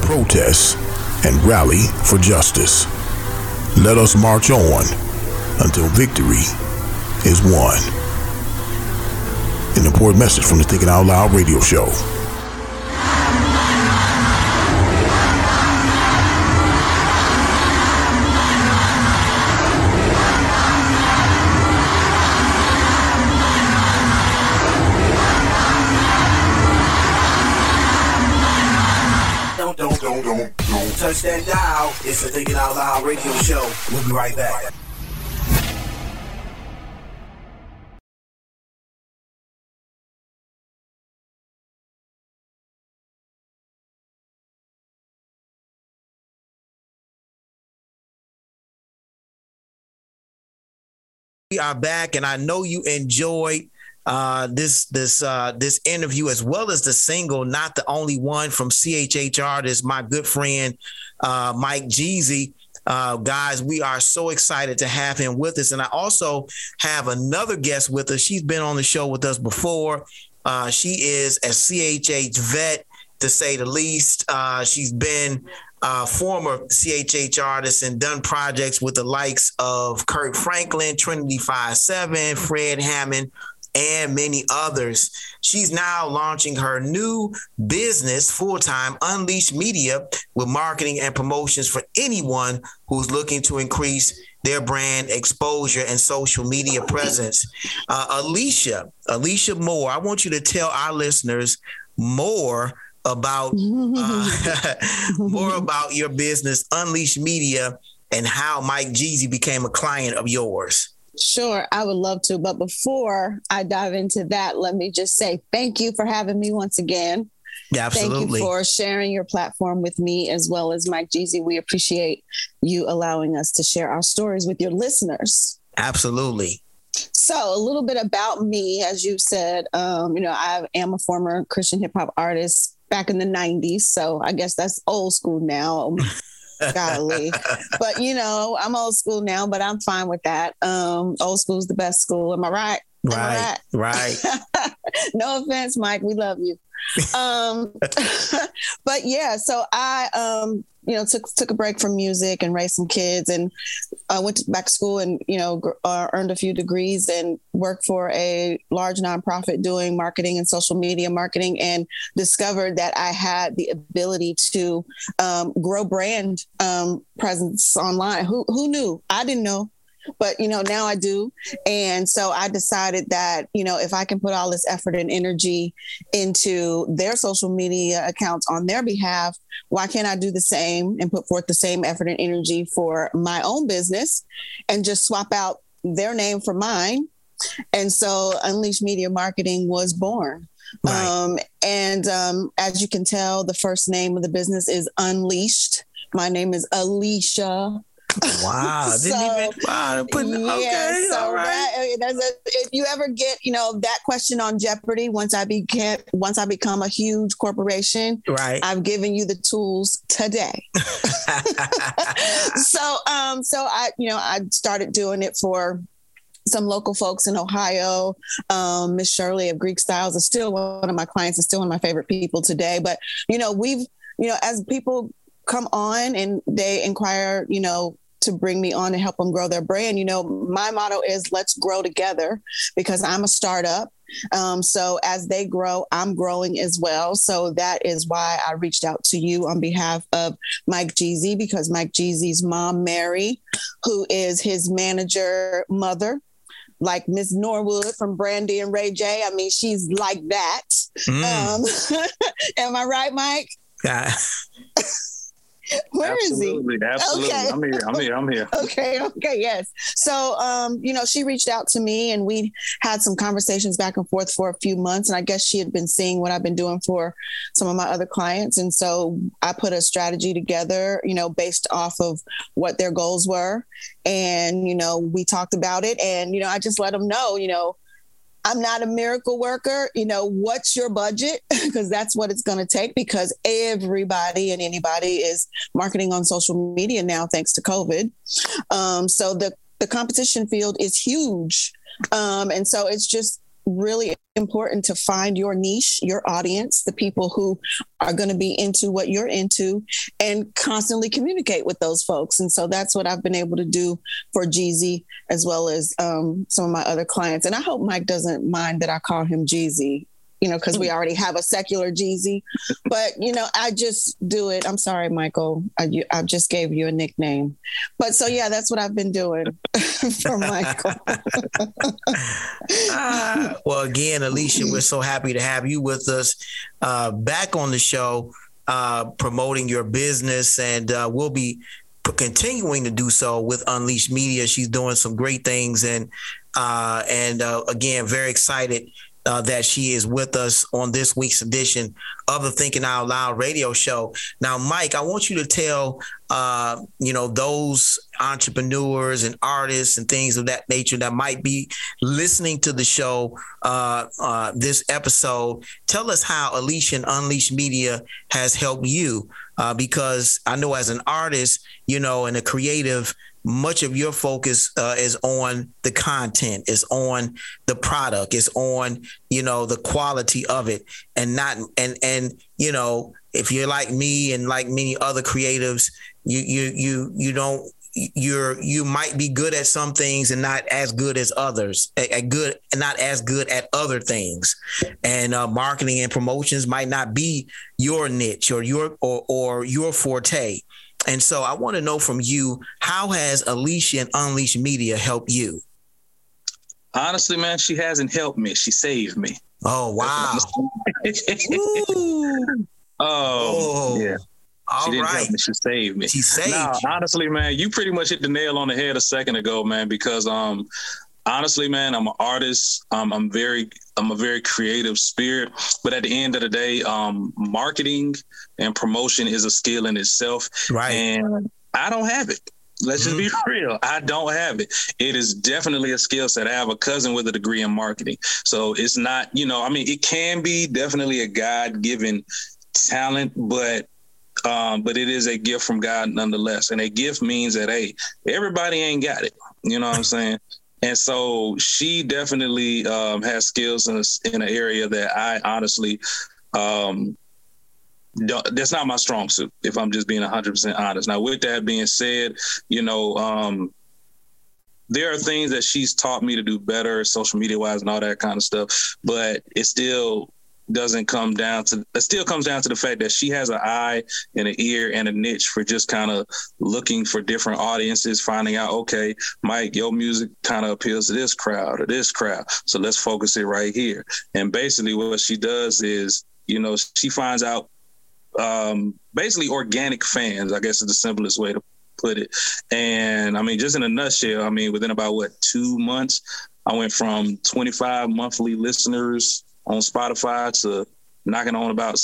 protest, and rally for justice. Let us march on until victory is won. An important message from the Thinking Out Loud radio show. Don't, don't, don't, don't, touch that dial. It's the Thinking Out Loud radio show. We'll be right back. We are back, and I know you enjoyed uh, this this uh, this interview as well as the single, not the only one from CHH artist, my good friend uh, Mike GZ. Uh, guys, we are so excited to have him with us, and I also have another guest with us. She's been on the show with us before. Uh, she is a CHH vet, to say the least. Uh, she's been uh, former CHH artist and done projects with the likes of Kirk Franklin, Trinity Five Seven, Fred Hammond, and many others. She's now launching her new business full time, Unleash Media, with marketing and promotions for anyone who's looking to increase their brand exposure and social media presence. Uh, Alicia, Alicia Moore, I want you to tell our listeners more about uh, more about your business, Unleash Media, and how Mike GZ became a client of yours. Sure, I would love to. But before I dive into that, let me just say thank you for having me once again. Yeah, absolutely. Thank you for sharing your platform with me as well as Mike GZ. We appreciate you allowing us to share our stories with your listeners. Absolutely. So, a little bit about me, as you said, um, you know, I am a former Christian hip hop artist back in the 90s. So, I guess that's old school now. Golly. but, you know, I'm old school now, but I'm fine with that. Um, old school's the best school. Am I right? Right, right. no offense, Mike. We love you. um, but yeah, so I, um, you know, took took a break from music and raised some kids, and I went to back to school and you know gr- uh, earned a few degrees and worked for a large nonprofit doing marketing and social media marketing, and discovered that I had the ability to um, grow brand um, presence online. Who who knew? I didn't know but you know now i do. And so i decided that you know if i can put all this effort and energy into their social media accounts on their behalf why can't i do the same and put forth the same effort and energy for my own business and just swap out their name for mine? And so unleashed media marketing was born. Right. um, and um, as you can tell the first name of the business is unleashed. My name is alicia Wow. Didn't even wow, put, yeah, okay. so all right. that- that's a- if you ever get, you know, that question on Jeopardy, once I became, once I become a huge corporation, Right. I've given you the tools today. so, um, so I, you know, I started doing it for some local folks in Ohio. Um, Miss Shirley of Greek Styles is still one of my clients and still one of my favorite people today. But you know, we've, you know, as people come on and they inquire, you know, to bring me on and help them grow their brand. You know, my motto is let's grow together because I'm a startup. Um, so as they grow, I'm growing as well. So that is why I reached out to you on behalf of Mike GZ because Mike GZ's mom, Mary, who is his manager mother, like Miss Norwood from Brandy and Ray J. I mean, she's like that. Mm. Um, am I right, Mike? Yeah. Where is he? Absolutely, absolutely. Okay. I'm here. I'm here. I'm here. okay okay yes so um you know she reached out to me and we had some conversations back and forth for a few months and i guess she had been seeing what i've been doing for some of my other clients and so i put a strategy together you know based off of what their goals were and you know we talked about it and you know i just let them know you know I'm not a miracle worker. You know, what's your budget? Because that's what it's going to take because everybody and anybody is marketing on social media now, thanks to COVID. Um, so the, the competition field is huge. Um, and so it's just really important to find your niche, your audience, the people who are going to be into what you're into and constantly communicate with those folks. And so that's what I've been able to do for Jeezy as well as um, some of my other clients. And I hope Mike doesn't mind that I call him Jeezy. You know, because we already have a secular Jeezy, but you know, I just do it. I'm sorry, Michael. I, you, I just gave you a nickname, but so yeah, that's what I've been doing for Michael. Ah, well, again, Alicia, we're so happy to have you with us uh, back on the show, uh, promoting your business, and uh, we'll be continuing to do so with Unleashed Media. She's doing some great things, and uh, and uh, again, very excited. Uh, that she is with us on this week's edition of the Thinking Out Loud radio show. Now, Mike, I want you to tell uh, you know those entrepreneurs and artists and things of that nature that might be listening to the show uh, uh, this episode tell us how alicia and unleashed media has helped you uh, because i know as an artist you know and a creative much of your focus uh, is on the content is on the product is on you know the quality of it. And not and and you know if you're like me and like many other creatives you you you you don't you're you might be good at some things and not as good as others at, at good and not as good at other things. And uh, marketing and promotions might not be your niche or your or, or your forte and so i want to know from you how has alicia and unleashed media helped you Honestly, man, she hasn't helped me. She saved me. oh wow oh, yeah. All she didn't right. help me. She saved me. She saved Nah, honestly, man, you pretty much hit the nail on the head a second ago, man. Because um, honestly, man, I'm an artist. Um, I'm very, I'm a very creative spirit. But at the end of the day, um, marketing and promotion is a skill in itself. Right. And I don't have it. Let's just be Mm-hmm. real. I don't have it. It is definitely a skill set. I have a cousin with a degree in marketing. So it's not, you know, I mean, it can be definitely a God given talent, but um, but it is a gift from God nonetheless. And a gift means that hey, everybody ain't got it. You know what I'm saying? And so she definitely um, has skills in a, in an area that I honestly um, that's not my strong suit. If I'm just being 100 percent honest. Now, with that being said, you know, um, there are things that she's taught me to do better, social media wise, and all that kind of stuff. But it's still doesn't come down to. It still comes down to the fact that she has an eye and an ear and a niche for just kind of looking for different audiences, finding out, okay, Mike, your music kind of appeals to this crowd or this crowd, so let's focus it right here. And basically, what she does is, you know, she finds out um, basically organic fans, I guess is the simplest way to put it. And I mean, just in a nutshell, I mean, within about what two months, I went from 25 monthly listeners on Spotify to knocking on about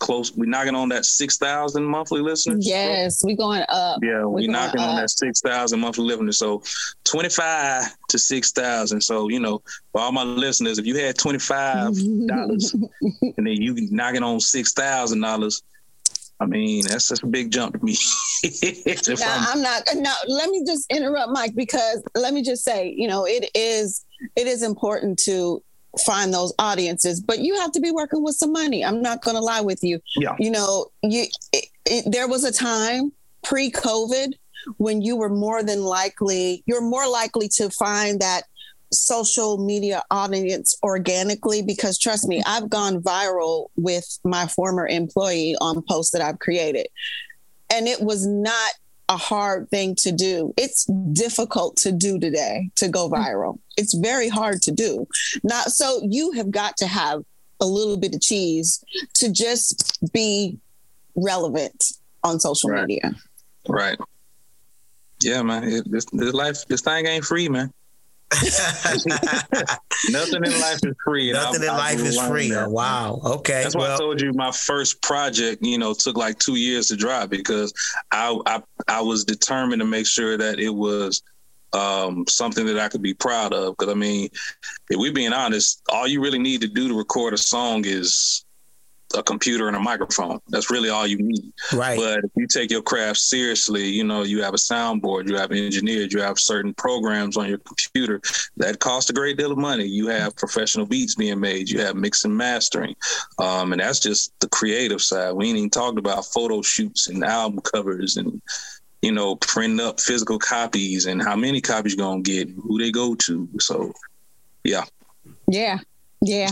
close. We're knocking on that 6,000 monthly listeners. Yes, we going up. Yeah, we knocking on that six thousand monthly listeners. So twenty five to six thousand. So you know, for all my listeners, if you had twenty five dollars and then you knocking on six thousand dollars, I mean that's that's a big jump to me. Now, I'm- I'm not. No, let me just interrupt, Mike, because let me just say, you know, it is it is important to find those audiences, but you have to be working with some money. I'm not going to lie with you. Yeah. You know, you it, it, there was a time pre-COVID when you were more than likely you're more likely to find that social media audience organically because trust me i've gone viral with my former employee on posts that i've created and it was not a hard thing to do. It's difficult to do today to go mm. viral. It's very hard to do. Not so you have got to have a little bit of cheese to just be relevant on social media. right. Yeah, man. It, this, this life, this thing ain't free, man. Nothing in life is free. Nothing I've- in I've life is free. that. Wow. Okay. That's why I told you my first project, you know, took like two years to drop because I I, I was determined to make sure that it was um, something that I could be proud of. Because I mean, if we're being honest, all you really need to do to record a song is a computer and a microphone. That's really all you need. Right. But if you take your craft seriously, you know, you have a soundboard, you have engineers, you have certain programs on your computer that cost a great deal of money. You have professional beats being made, you have mix and mastering. Um, and that's just the creative side. We ain't even talked about photo shoots and album covers and you know, printing up physical copies and how many copies you're gonna get, who they go to. So yeah. Yeah. Yeah.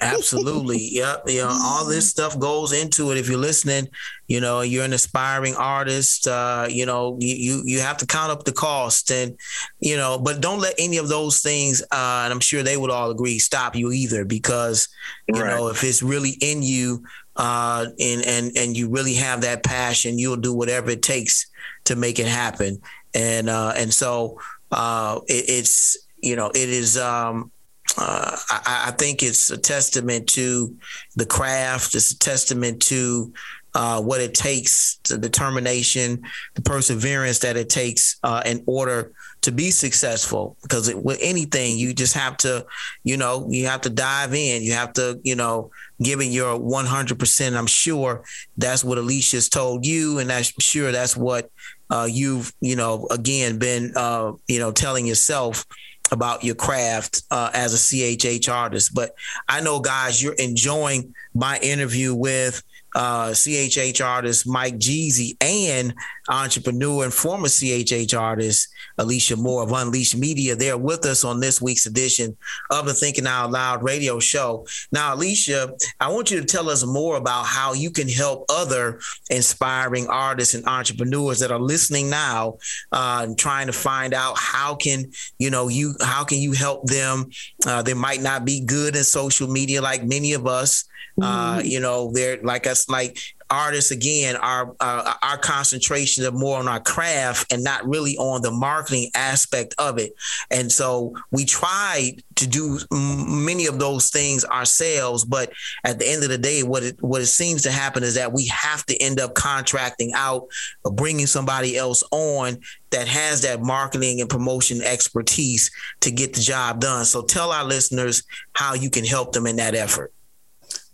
Absolutely. Yep. You know, all this stuff goes into it. If you're listening, you know, you're an aspiring artist, uh, you know, you, you, you have to count up the cost and, you know, but don't let any of those things, uh, and I'm sure they would all agree, stop you either, because, you know, if it's really in you, uh, and, and, and you really have that passion, you'll do whatever it takes to make it happen. And, uh, and so, uh, it, it's, you know, it is, um, uh, I, I think it's a testament to the craft. It's a testament to uh, what it takes, the determination, the perseverance that it takes uh, in order to be successful. Because it, with anything, you just have to, you know, you have to dive in. You have to, you know, give it your 100%. I'm sure that's what Alicia's told you, and I'm sure that's what uh, you've, you know, again been, uh, you know, telling yourself about your craft uh, as a CHH artist. But I know, guys, you're enjoying my interview with uh, CHH artist Mike GZ and entrepreneur and former CHH artist Alicia Moore of Unleashed Media. They're with us on this week's edition of the Thinking Out Loud radio show. Now, Alicia, I want you to tell us more about how you can help other inspiring artists and entrepreneurs that are listening now uh, and trying to find out how can you know you how can you help them. Uh, they might not be good in social media like many of us. Uh, you know, they're like us, like artists again our uh, our concentration is more on our craft and not really on the marketing aspect of it. And so we tried to do many of those things ourselves but at the end of the day what it what it seems to happen is that we have to end up contracting out or bringing somebody else on that has that marketing and promotion expertise to get the job done. So tell our listeners how you can help them in that effort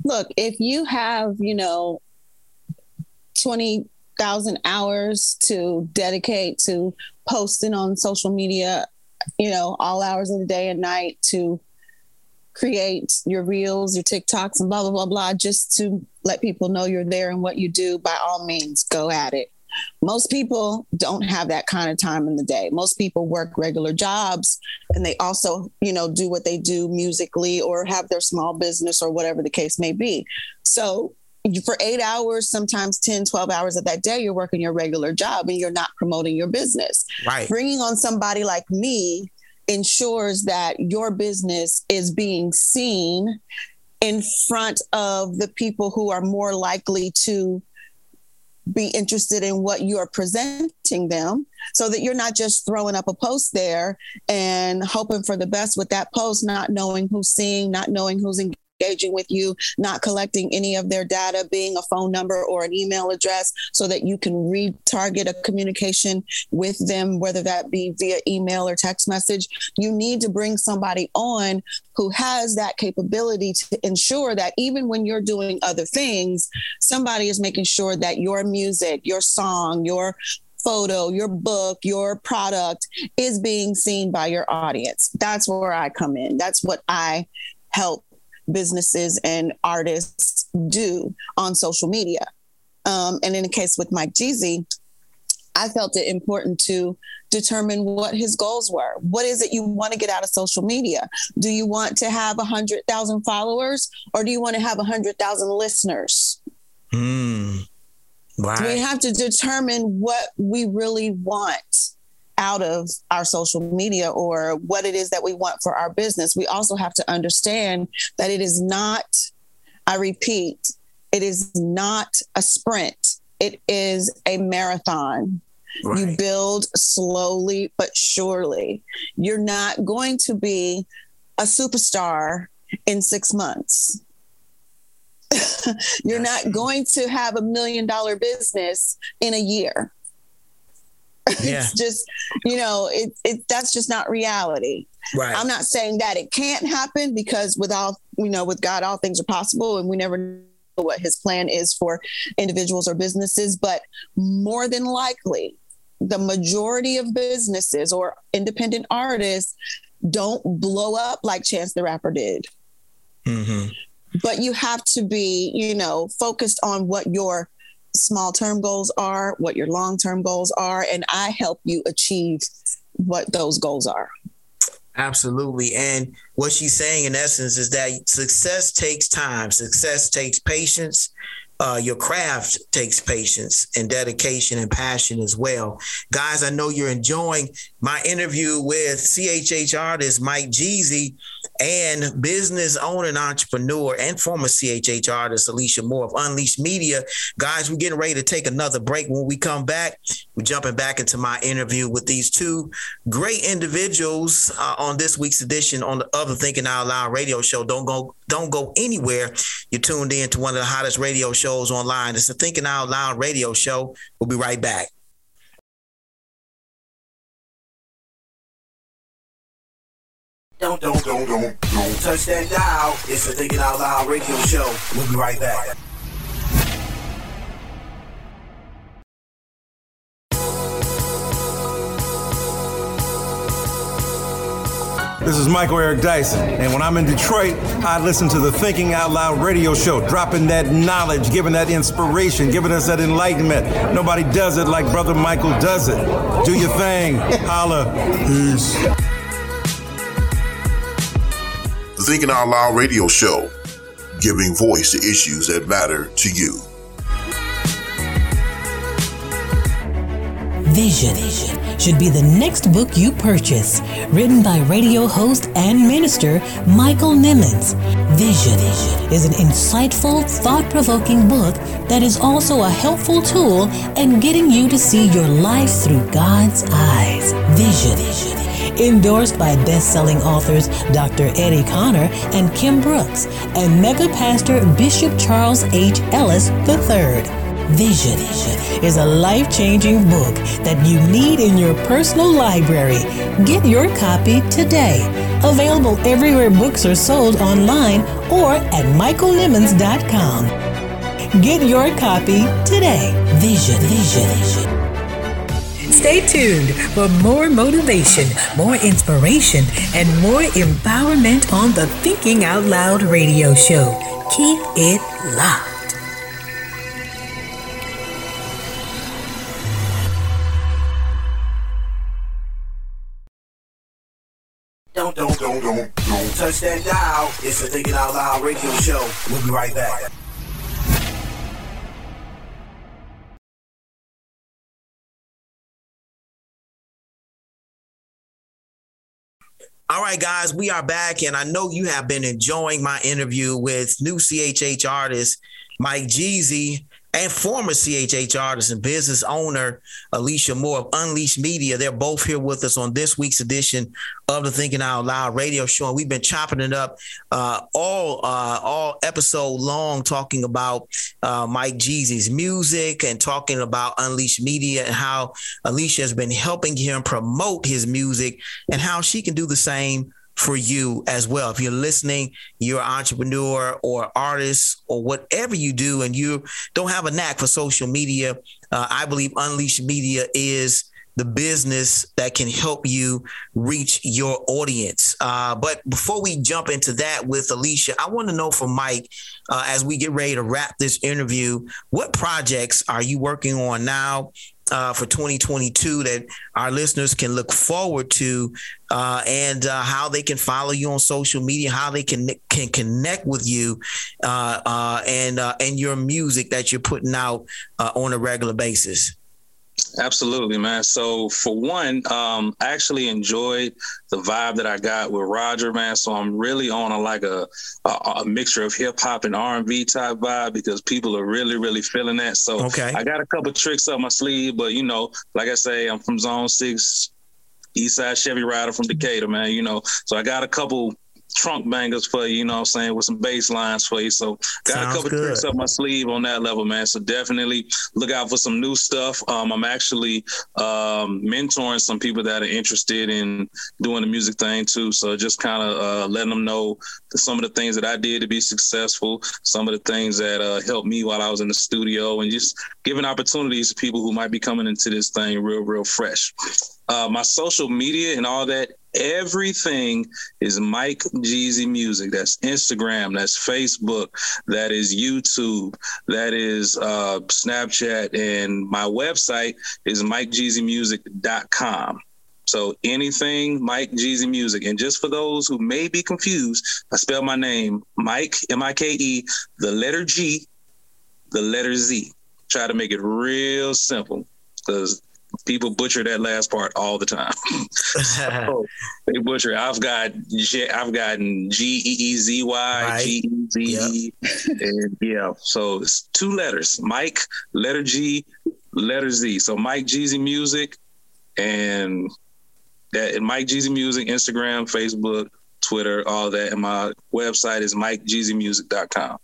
look, if you have, you know, 20,000 hours to dedicate to posting on social media, you know, all hours of the day and night to create your reels, your TikToks, and blah, blah, blah, blah, just to let people know you're there and what you do, by all means, go at it. Most people don't have that kind of time in the day. Most people work regular jobs and they also, you know, do what they do musically or have their small business or whatever the case may be. So for eight hours, sometimes 10, 12 hours of that day, you're working your regular job and you're not promoting your business. Right. Bringing on somebody like me ensures that your business is being seen in front of the people who are more likely to be interested in what you're presenting them so that you're not just throwing up a post there and hoping for the best with that post, not knowing who's seeing, not knowing who's engaged engaging with you, not collecting any of their data, being a phone number or an email address, so that you can retarget a communication with them, whether that be via email or text message. You need to bring somebody on who has that capability to ensure that even when you're doing other things, somebody is making sure that your music, your song, your photo, your book, your product is being seen by your audience. That's where I come in. That's what I help businesses and artists do on social media. Um, and in the case with Mike GZ, I felt it important to determine what his goals were. What is it you want to get out of social media? Do you want to have a hundred thousand followers, or do you want to have a hundred thousand listeners? Hmm. Right. We have to determine what we really want out of our social media or what it is that we want for our business, we also have to understand that it is not, I repeat, it is not a sprint, it is a marathon. Right. You build slowly but surely. You're not going to be a superstar in six months. You're not going to have a million dollar business in a year. Yeah. it's just, you know, it, it that's just not reality. Right. I'm not saying that it can't happen because with all, you know, with God, all things are possible and we never know what his plan is for individuals or businesses, but more than likely, the majority of businesses or independent artists don't blow up like Chance the Rapper did. Mm-hmm. But you have to be, you know, focused on what your small term goals are, what your long term goals are, and I help you achieve what those goals are. Absolutely. And what she's saying in essence is that success takes time, success takes patience. Uh, your craft takes patience and dedication and passion as well. Guys, I know you're enjoying my interview with CHH artist Mike GZ and business owner and entrepreneur and former CHH artist Alicia Moore of Unleashed Media. Guys, we're getting ready to take another break. When we come back, we're jumping back into my interview with these two great individuals uh, on this week's edition on the Other Thinking Out Loud radio show. Don't go, don't go anywhere. You're tuned in to one of the hottest radio shows online. It's the Thinking Out Loud radio show. We'll be right back. Don't, don't, don't, don't, don't touch that dial. It's the Thinking Out Loud radio show. We'll be right back. This is Michael Eric Dyson, and when I'm in Detroit, I listen to the Thinking Out Loud radio show, dropping that knowledge, giving that inspiration, giving us that enlightenment. Nobody does it like Brother Michael does it. Do your thing. Holla. Peace. Thinking Out Loud radio show, giving voice to issues that matter to you. Vision, should be the next book you purchase. Written by radio host and minister Michael Nimmons. Vision is an insightful, thought provoking book that is also a helpful tool in getting you to see your life through God's eyes. Vision. Endorsed by best selling authors Dr. Eddie Connor and Kim Brooks and mega pastor Bishop Charles H. Ellis III. Vision is a life changing book that you need in your personal library. Get your copy today. Available everywhere books are sold online or at michaelnimmons.com. Get your copy today. Vision, vision, vision. Stay tuned for more motivation, more inspiration, and more empowerment on the Thinking Out Loud radio show. Keep it locked. Don't, don't, don't, don't, touch that dial. It's the Thinking Out Loud radio show. We'll be right back. All right, guys, we are back, and I know you have been enjoying my interview with new CHH artist Mike GZ and former CHH artist and business owner Alicia Moore of Unleashed Media. They're both here with us on this week's edition of the Thinking Out Loud radio show. And we've been chopping it up uh, all uh, all episode long, talking about uh, Mike GZ's music and talking about Unleashed Media and how Alicia has been helping him promote his music and how she can do the same for you as well. If you're listening, you're an entrepreneur or artist or whatever you do, and you don't have a knack for social media, uh, I believe Unleashed Media is the business that can help you reach your audience. Uh, but before we jump into that with Alicia, I want to know from Mike, uh, as we get ready to wrap this interview, what projects are you working on now? Uh, for 2022 that our listeners can look forward to uh, and uh, how they can follow you on social media, how they can can connect with you uh, uh, and uh, and your music that you're putting out on a regular basis. Absolutely, man. So for one, um, I actually enjoyed the vibe that I got with Roger, man. So I'm really on a like a a, a mixture of hip hop and R and B type vibe because people are really really feeling that. So okay. I got a couple tricks up my sleeve, but you know, like I say, I'm from Zone Six, East Side Chevy Rider from Decatur, man. You know, so I got a couple trunk bangers for you, you know what I'm saying, with some bass lines for you. So got Sounds a couple good. tricks up my sleeve on that level, man. So definitely look out for some new stuff. Um, I'm actually um, mentoring some people that are interested in doing the music thing too. So just kind of uh, letting them know some of the things that I did to be successful, some of the things that uh, helped me while I was in the studio, and just giving opportunities to people who might be coming into this thing real, real fresh. Uh, my social media and all that, everything is Mike GZ Music. That's Instagram, that's Facebook, that is YouTube, that is uh, Snapchat, and my website is MikeGZMusic.com. So anything Mike GZ Music. And just for those who may be confused, I spell my name Mike, M I K E, the letter G, the letter Z. Try to make it real simple because people butcher that last part all the time. so oh, they butcher. I've got I've gotten G E E Z Y G E Z E, and yeah. So it's two letters: Mike, letter G, letter Z. So Mike GZ Music, and that and Mike GZ Music, Instagram, Facebook, Twitter, all that. And my website is MikeGZMusic.com.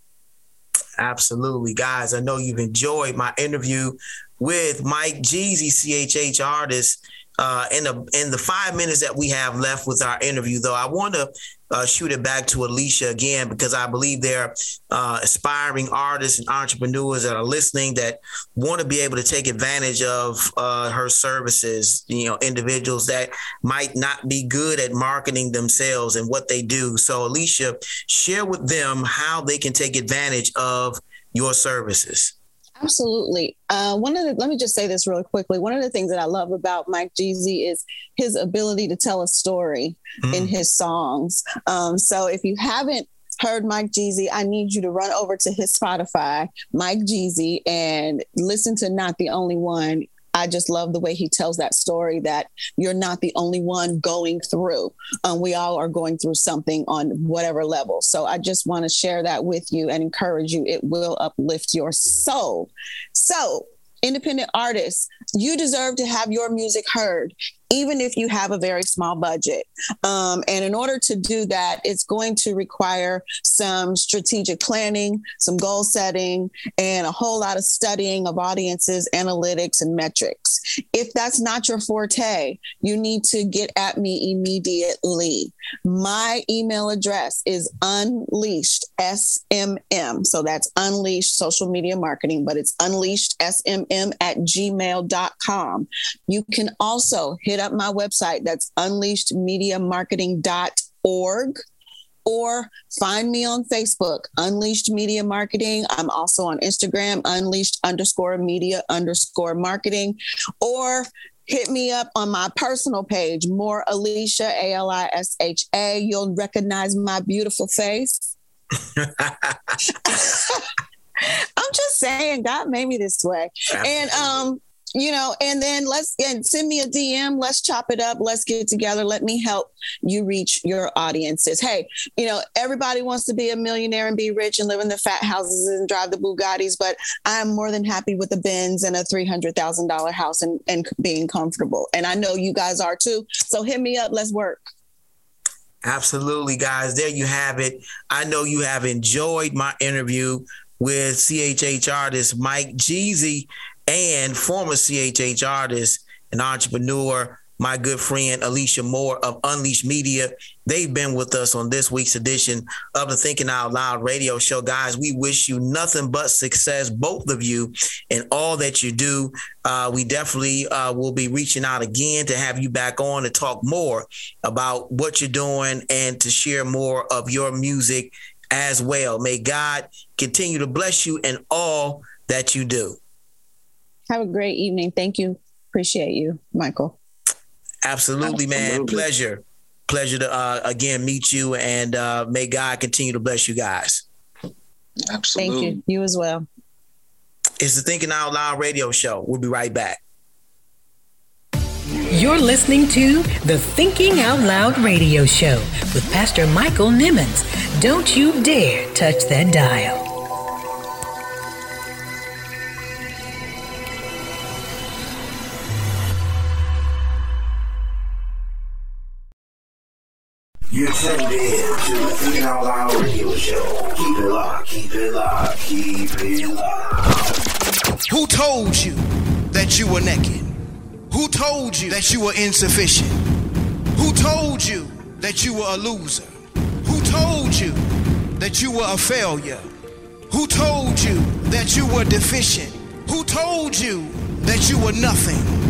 Absolutely, guys. I know you've enjoyed my interview with Mike GZ, CHH artist. Uh, in the in the five minutes that we have left with our interview, though, I want to uh, shoot it back to Alicia again because I believe there are uh, aspiring artists and entrepreneurs that are listening that want to be able to take advantage of uh, her services. You know, individuals that might not be good at marketing themselves and what they do. So, Alicia, share with them how they can take advantage of your services. Absolutely. Uh, one of the, let me just say this really quickly. One of the things that I love about Mike GZ is his ability to tell a story Mm. in his songs. Um, so if you haven't heard Mike GZ, I need you to run over to his Spotify, Mike GZ, and listen to Not the Only One. I just love the way he tells that story that you're not the only one going through. Um, we all are going through something on whatever level. So I just want to share that with you and encourage you. It will uplift your soul. So, independent artists, you deserve to have your music heard even if you have a very small budget. Um, and in order to do that, it's going to require some strategic planning, some goal setting, and a whole lot of studying of audiences, analytics, and metrics. If that's not your forte, you need to get at me immediately. My email address is unleashed SMM. So that's unleashed social media marketing, but it's unleashed SMM at gmail.com. You can also hit up my website. That's unleashedmediamarketing.org or find me on Facebook, Unleashed Media Marketing. I'm also on Instagram, Unleashed underscore media underscore marketing, or hit me up on my personal page, More Alisha, A L I S H A. You'll recognize my beautiful face. I'm just saying, God made me this way. And um, you know, and then let's and send me a DM. Let's chop it up. Let's get together. Let me help you reach your audiences. Hey, you know, everybody wants to be a millionaire and be rich and live in the fat houses and drive the Bugattis, but I'm more than happy with a Benz and a three hundred thousand dollar house and, and being comfortable. And I know you guys are too. So hit me up. Let's work. Absolutely, guys. There you have it. I know you have enjoyed my interview with CHH artist Mike GZ and former CHH artist and entrepreneur, my good friend Alisha Moore of Unleashed Media. They've been with us on this week's edition of the Thinking Out Loud radio show. Guys, we wish you nothing but success, both of you, in all that you do. Uh, we definitely uh, will be reaching out again to have you back on to talk more about what you're doing and to share more of your music as well. May God continue to bless you in all that you do. Have a great evening. Thank you. Appreciate you, Michael. Absolutely, man. Pleasure. Pleasure to uh, again meet you, and uh, may God continue to bless you guys. Absolutely. Thank you. You as well. It's the Thinking Out Loud radio show. We'll be right back. You're listening to the Thinking Out Loud radio show with Pastor Michael Nimmons. Don't you dare touch that dial. You're tuned in to the Out Loud radio show. Keep it locked, keep it locked, keep it locked. Who told you that you were naked? Who told you that you were insufficient? Who told you that you were a loser? Who told you that you were a failure? Who told you that you were deficient? Who told you that you were nothing?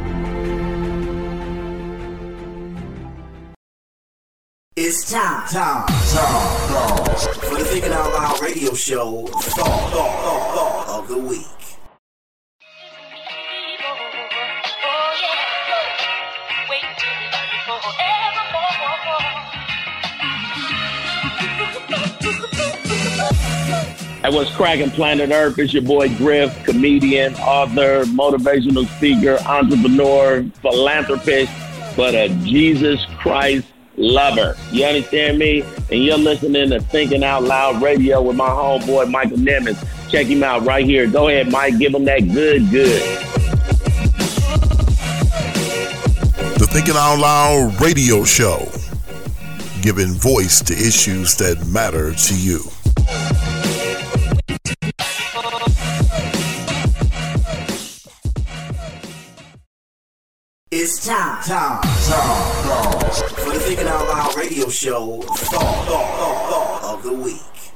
It's time, time, time, for the Thinking Out Loud radio show thought, thought, thought, thought of the week. Hey, what's cracking planet Earth? It's your boy Griff, comedian, author, motivational speaker, entrepreneur, philanthropist, but a Jesus Christ lover. You understand me? And you're listening to Thinking Out Loud Radio with my homeboy Michael Nimmons. Check him out right here. Go ahead, Mike. Give him that good, good. The Thinking Out Loud Radio Show, giving voice to issues that matter to you. It's time. Time. Time. time. Thinking Out Loud radio show, Thought, Thought, Thought of the Week.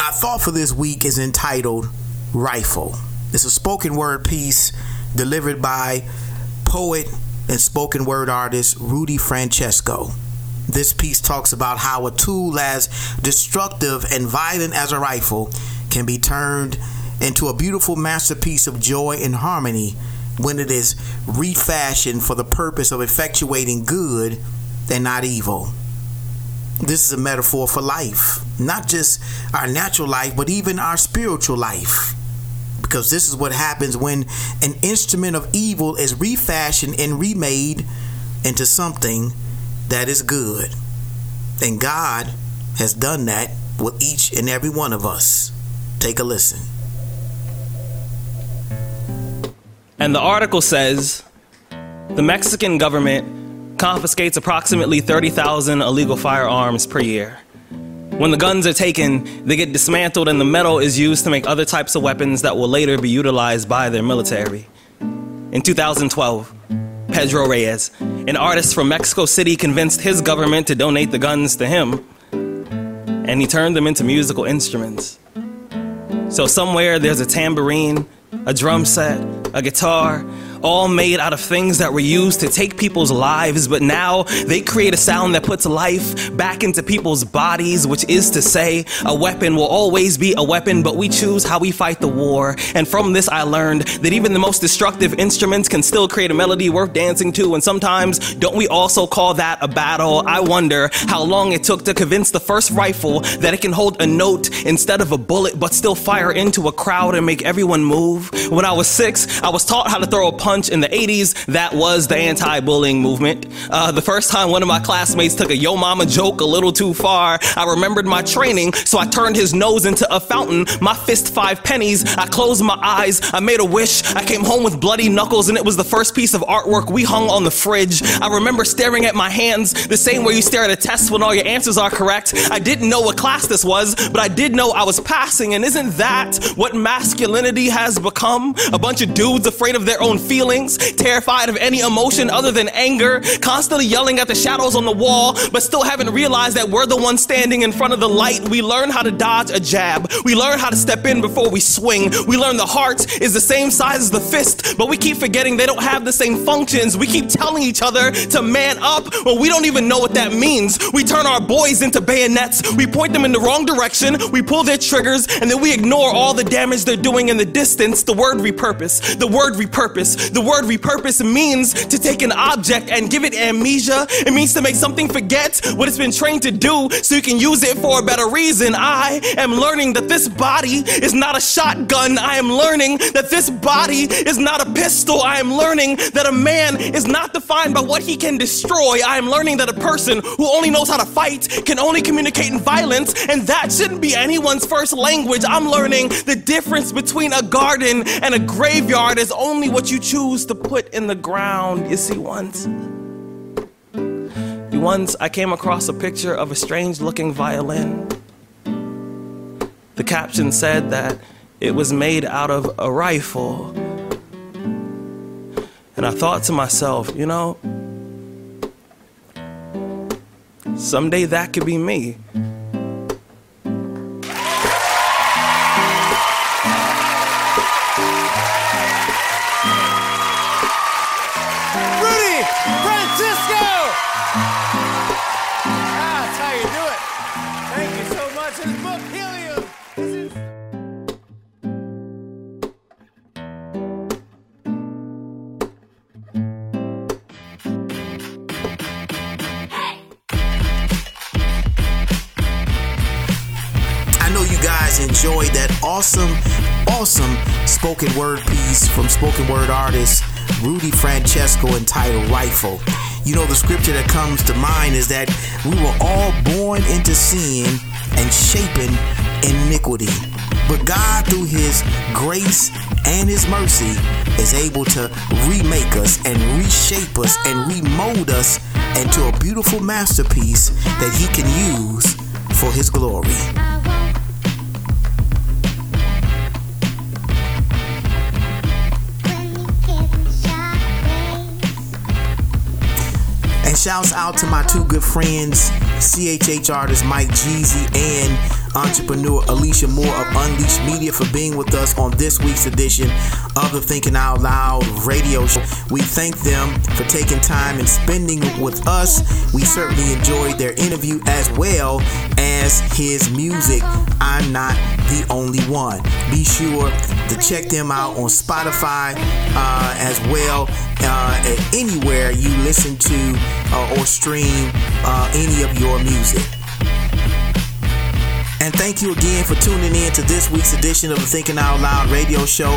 Our thought for this week is entitled Rifle. It's a spoken word piece delivered by poet and spoken word artist Rudy Francisco. This piece talks about how a tool as destructive and violent as a rifle can be turned into a beautiful masterpiece of joy and harmony when it is refashioned for the purpose of effectuating good and not evil. This is a metaphor for life, not just our natural life, but even our spiritual life. Because this is what happens when an instrument of evil is refashioned and remade into something that is good. And God has done that with each and every one of us. Take a listen. And the article says the Mexican government confiscates approximately 30,000 illegal firearms per year. When the guns are taken, they get dismantled and the metal is used to make other types of weapons that will later be utilized by their military. In 2012, Pedro Reyes, an artist from Mexico City, convinced his government to donate the guns to him, and he turned them into musical instruments. So, somewhere there's a tambourine, a drum set, a guitar, all made out of things that were used to take people's lives, but now they create a sound that puts life back into people's bodies, which is to say, a weapon will always be a weapon, but we choose how we fight the war. And from this, I learned that even the most destructive instruments can still create a melody worth dancing to, and sometimes don't we also call that a battle? I wonder how long it took to convince the first rifle that it can hold a note instead of a bullet, but still fire into a crowd and make everyone move. When I was six, I was taught how to throw a punch punch in the 80s, that was the anti bullying movement. Uh, the first time one of my classmates took a yo mama joke a little too far, I remembered my training, so I turned his nose into a fountain. My fist five pennies, I closed my eyes, I made a wish, I came home with bloody knuckles, and it was the first piece of artwork we hung on the fridge. I remember staring at my hands the same way you stare at a test when all your answers are correct. I didn't know what class this was, but I did know I was passing, and isn't that what masculinity has become? A bunch of dudes afraid of their own feelings feelings, terrified of any emotion other than anger, constantly yelling at the shadows on the wall, but still haven't realized that we're the ones standing in front of the light. We learn how to dodge a jab. We learn how to step in before we swing. We learn the heart is the same size as the fist, but we keep forgetting they don't have the same functions. We keep telling each other to man up when we don't even know what that means. We turn our boys into bayonets. We point them in the wrong direction. We pull their triggers, and then we ignore all the damage they're doing in the distance. The word repurpose. The word repurpose. The word repurpose means to take an object and give it amnesia. It means to make something forget what it's been trained to do so you can use it for a better reason. I am learning that this body is not a shotgun. I am learning that this body is not a pistol. I am learning that a man is not defined by what he can destroy. I am learning that a person who only knows how to fight can only communicate in violence, and that shouldn't be anyone's first language. I'm learning the difference between a garden and a graveyard is only what you choose choose to put in the ground. You see, once, once I came across a picture of a strange looking violin. The caption said that it was made out of a rifle. And I thought to myself, you know, someday that could be me. Awesome, awesome spoken word piece from spoken word artist Rudy Francisco entitled Rifle. You know, the scripture that comes to mind is that we were all born into sin and shapen iniquity. But God, through His grace and His mercy, is able to remake us and reshape us and remold us into a beautiful masterpiece that He can use for His glory. Shouts out to my two good friends, CHH artist Mike GZ and entrepreneur Alisha Moore of Unleashed Media for being with us on this week's edition of the Thinking Out Loud radio show. We thank them for taking time and spending with us. We certainly enjoyed their interview as well as his music. I'm not the only one. Be sure to check them out on Spotify uh, as well uh, anywhere you listen to uh, or stream uh, any of your music. And thank you again for tuning in to this week's edition of the Thinking Out Loud radio show.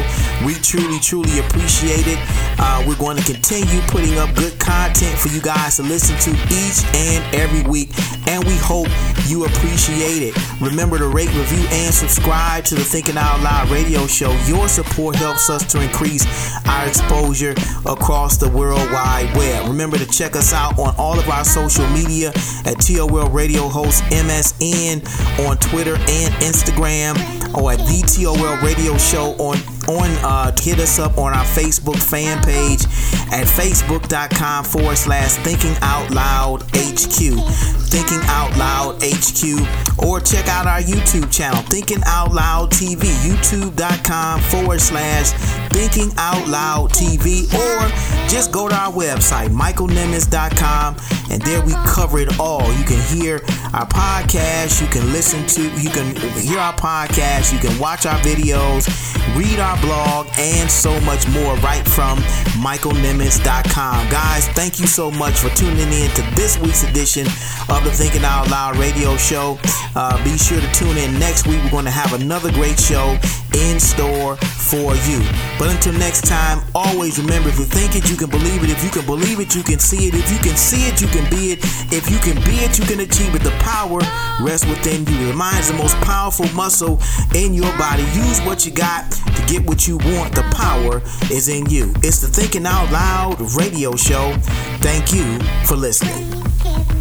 We truly, truly appreciate it. Uh, we're going to continue putting up good content for you guys to listen to each and every week. And we hope you appreciate it. Remember to rate, review, and subscribe to the Thinking Out Loud radio show. Your support helps us to increase our exposure across the World Wide Web. Remember to check us out on all of our social media at TOL Radio Host MSN on Twitter. Twitter and Instagram or at the TOL Radio Show on on uh, hit us up on our Facebook fan page at facebook.com forward slash thinking out loud HQ. Thinking Out Loud HQ, or check out our YouTube channel, Thinking Out Loud TV, youtube.com forward slash Thinking Out Loud TV, or just go to our website, michaelnimmons.com, and there we cover it all. You can hear our podcast, you can listen to, you can hear our podcast, you can watch our videos, read our blog, and so much more right from michaelnimmons.com. Guys, thank you so much for tuning in to this week's edition of the Thinking Out Loud radio show. Uh, be sure to tune in next week. We're going to have another great show in store for you. But until next time, always remember if you think it, you can believe it. If you can believe it, you can see it. If you can see it, you can be it. If you can be it, you can achieve it. The power rests within you. The mind is the most powerful muscle in your body. Use what you got to get what you want. The power is in you. It's the Thinking Out Loud radio show. Thank you for listening.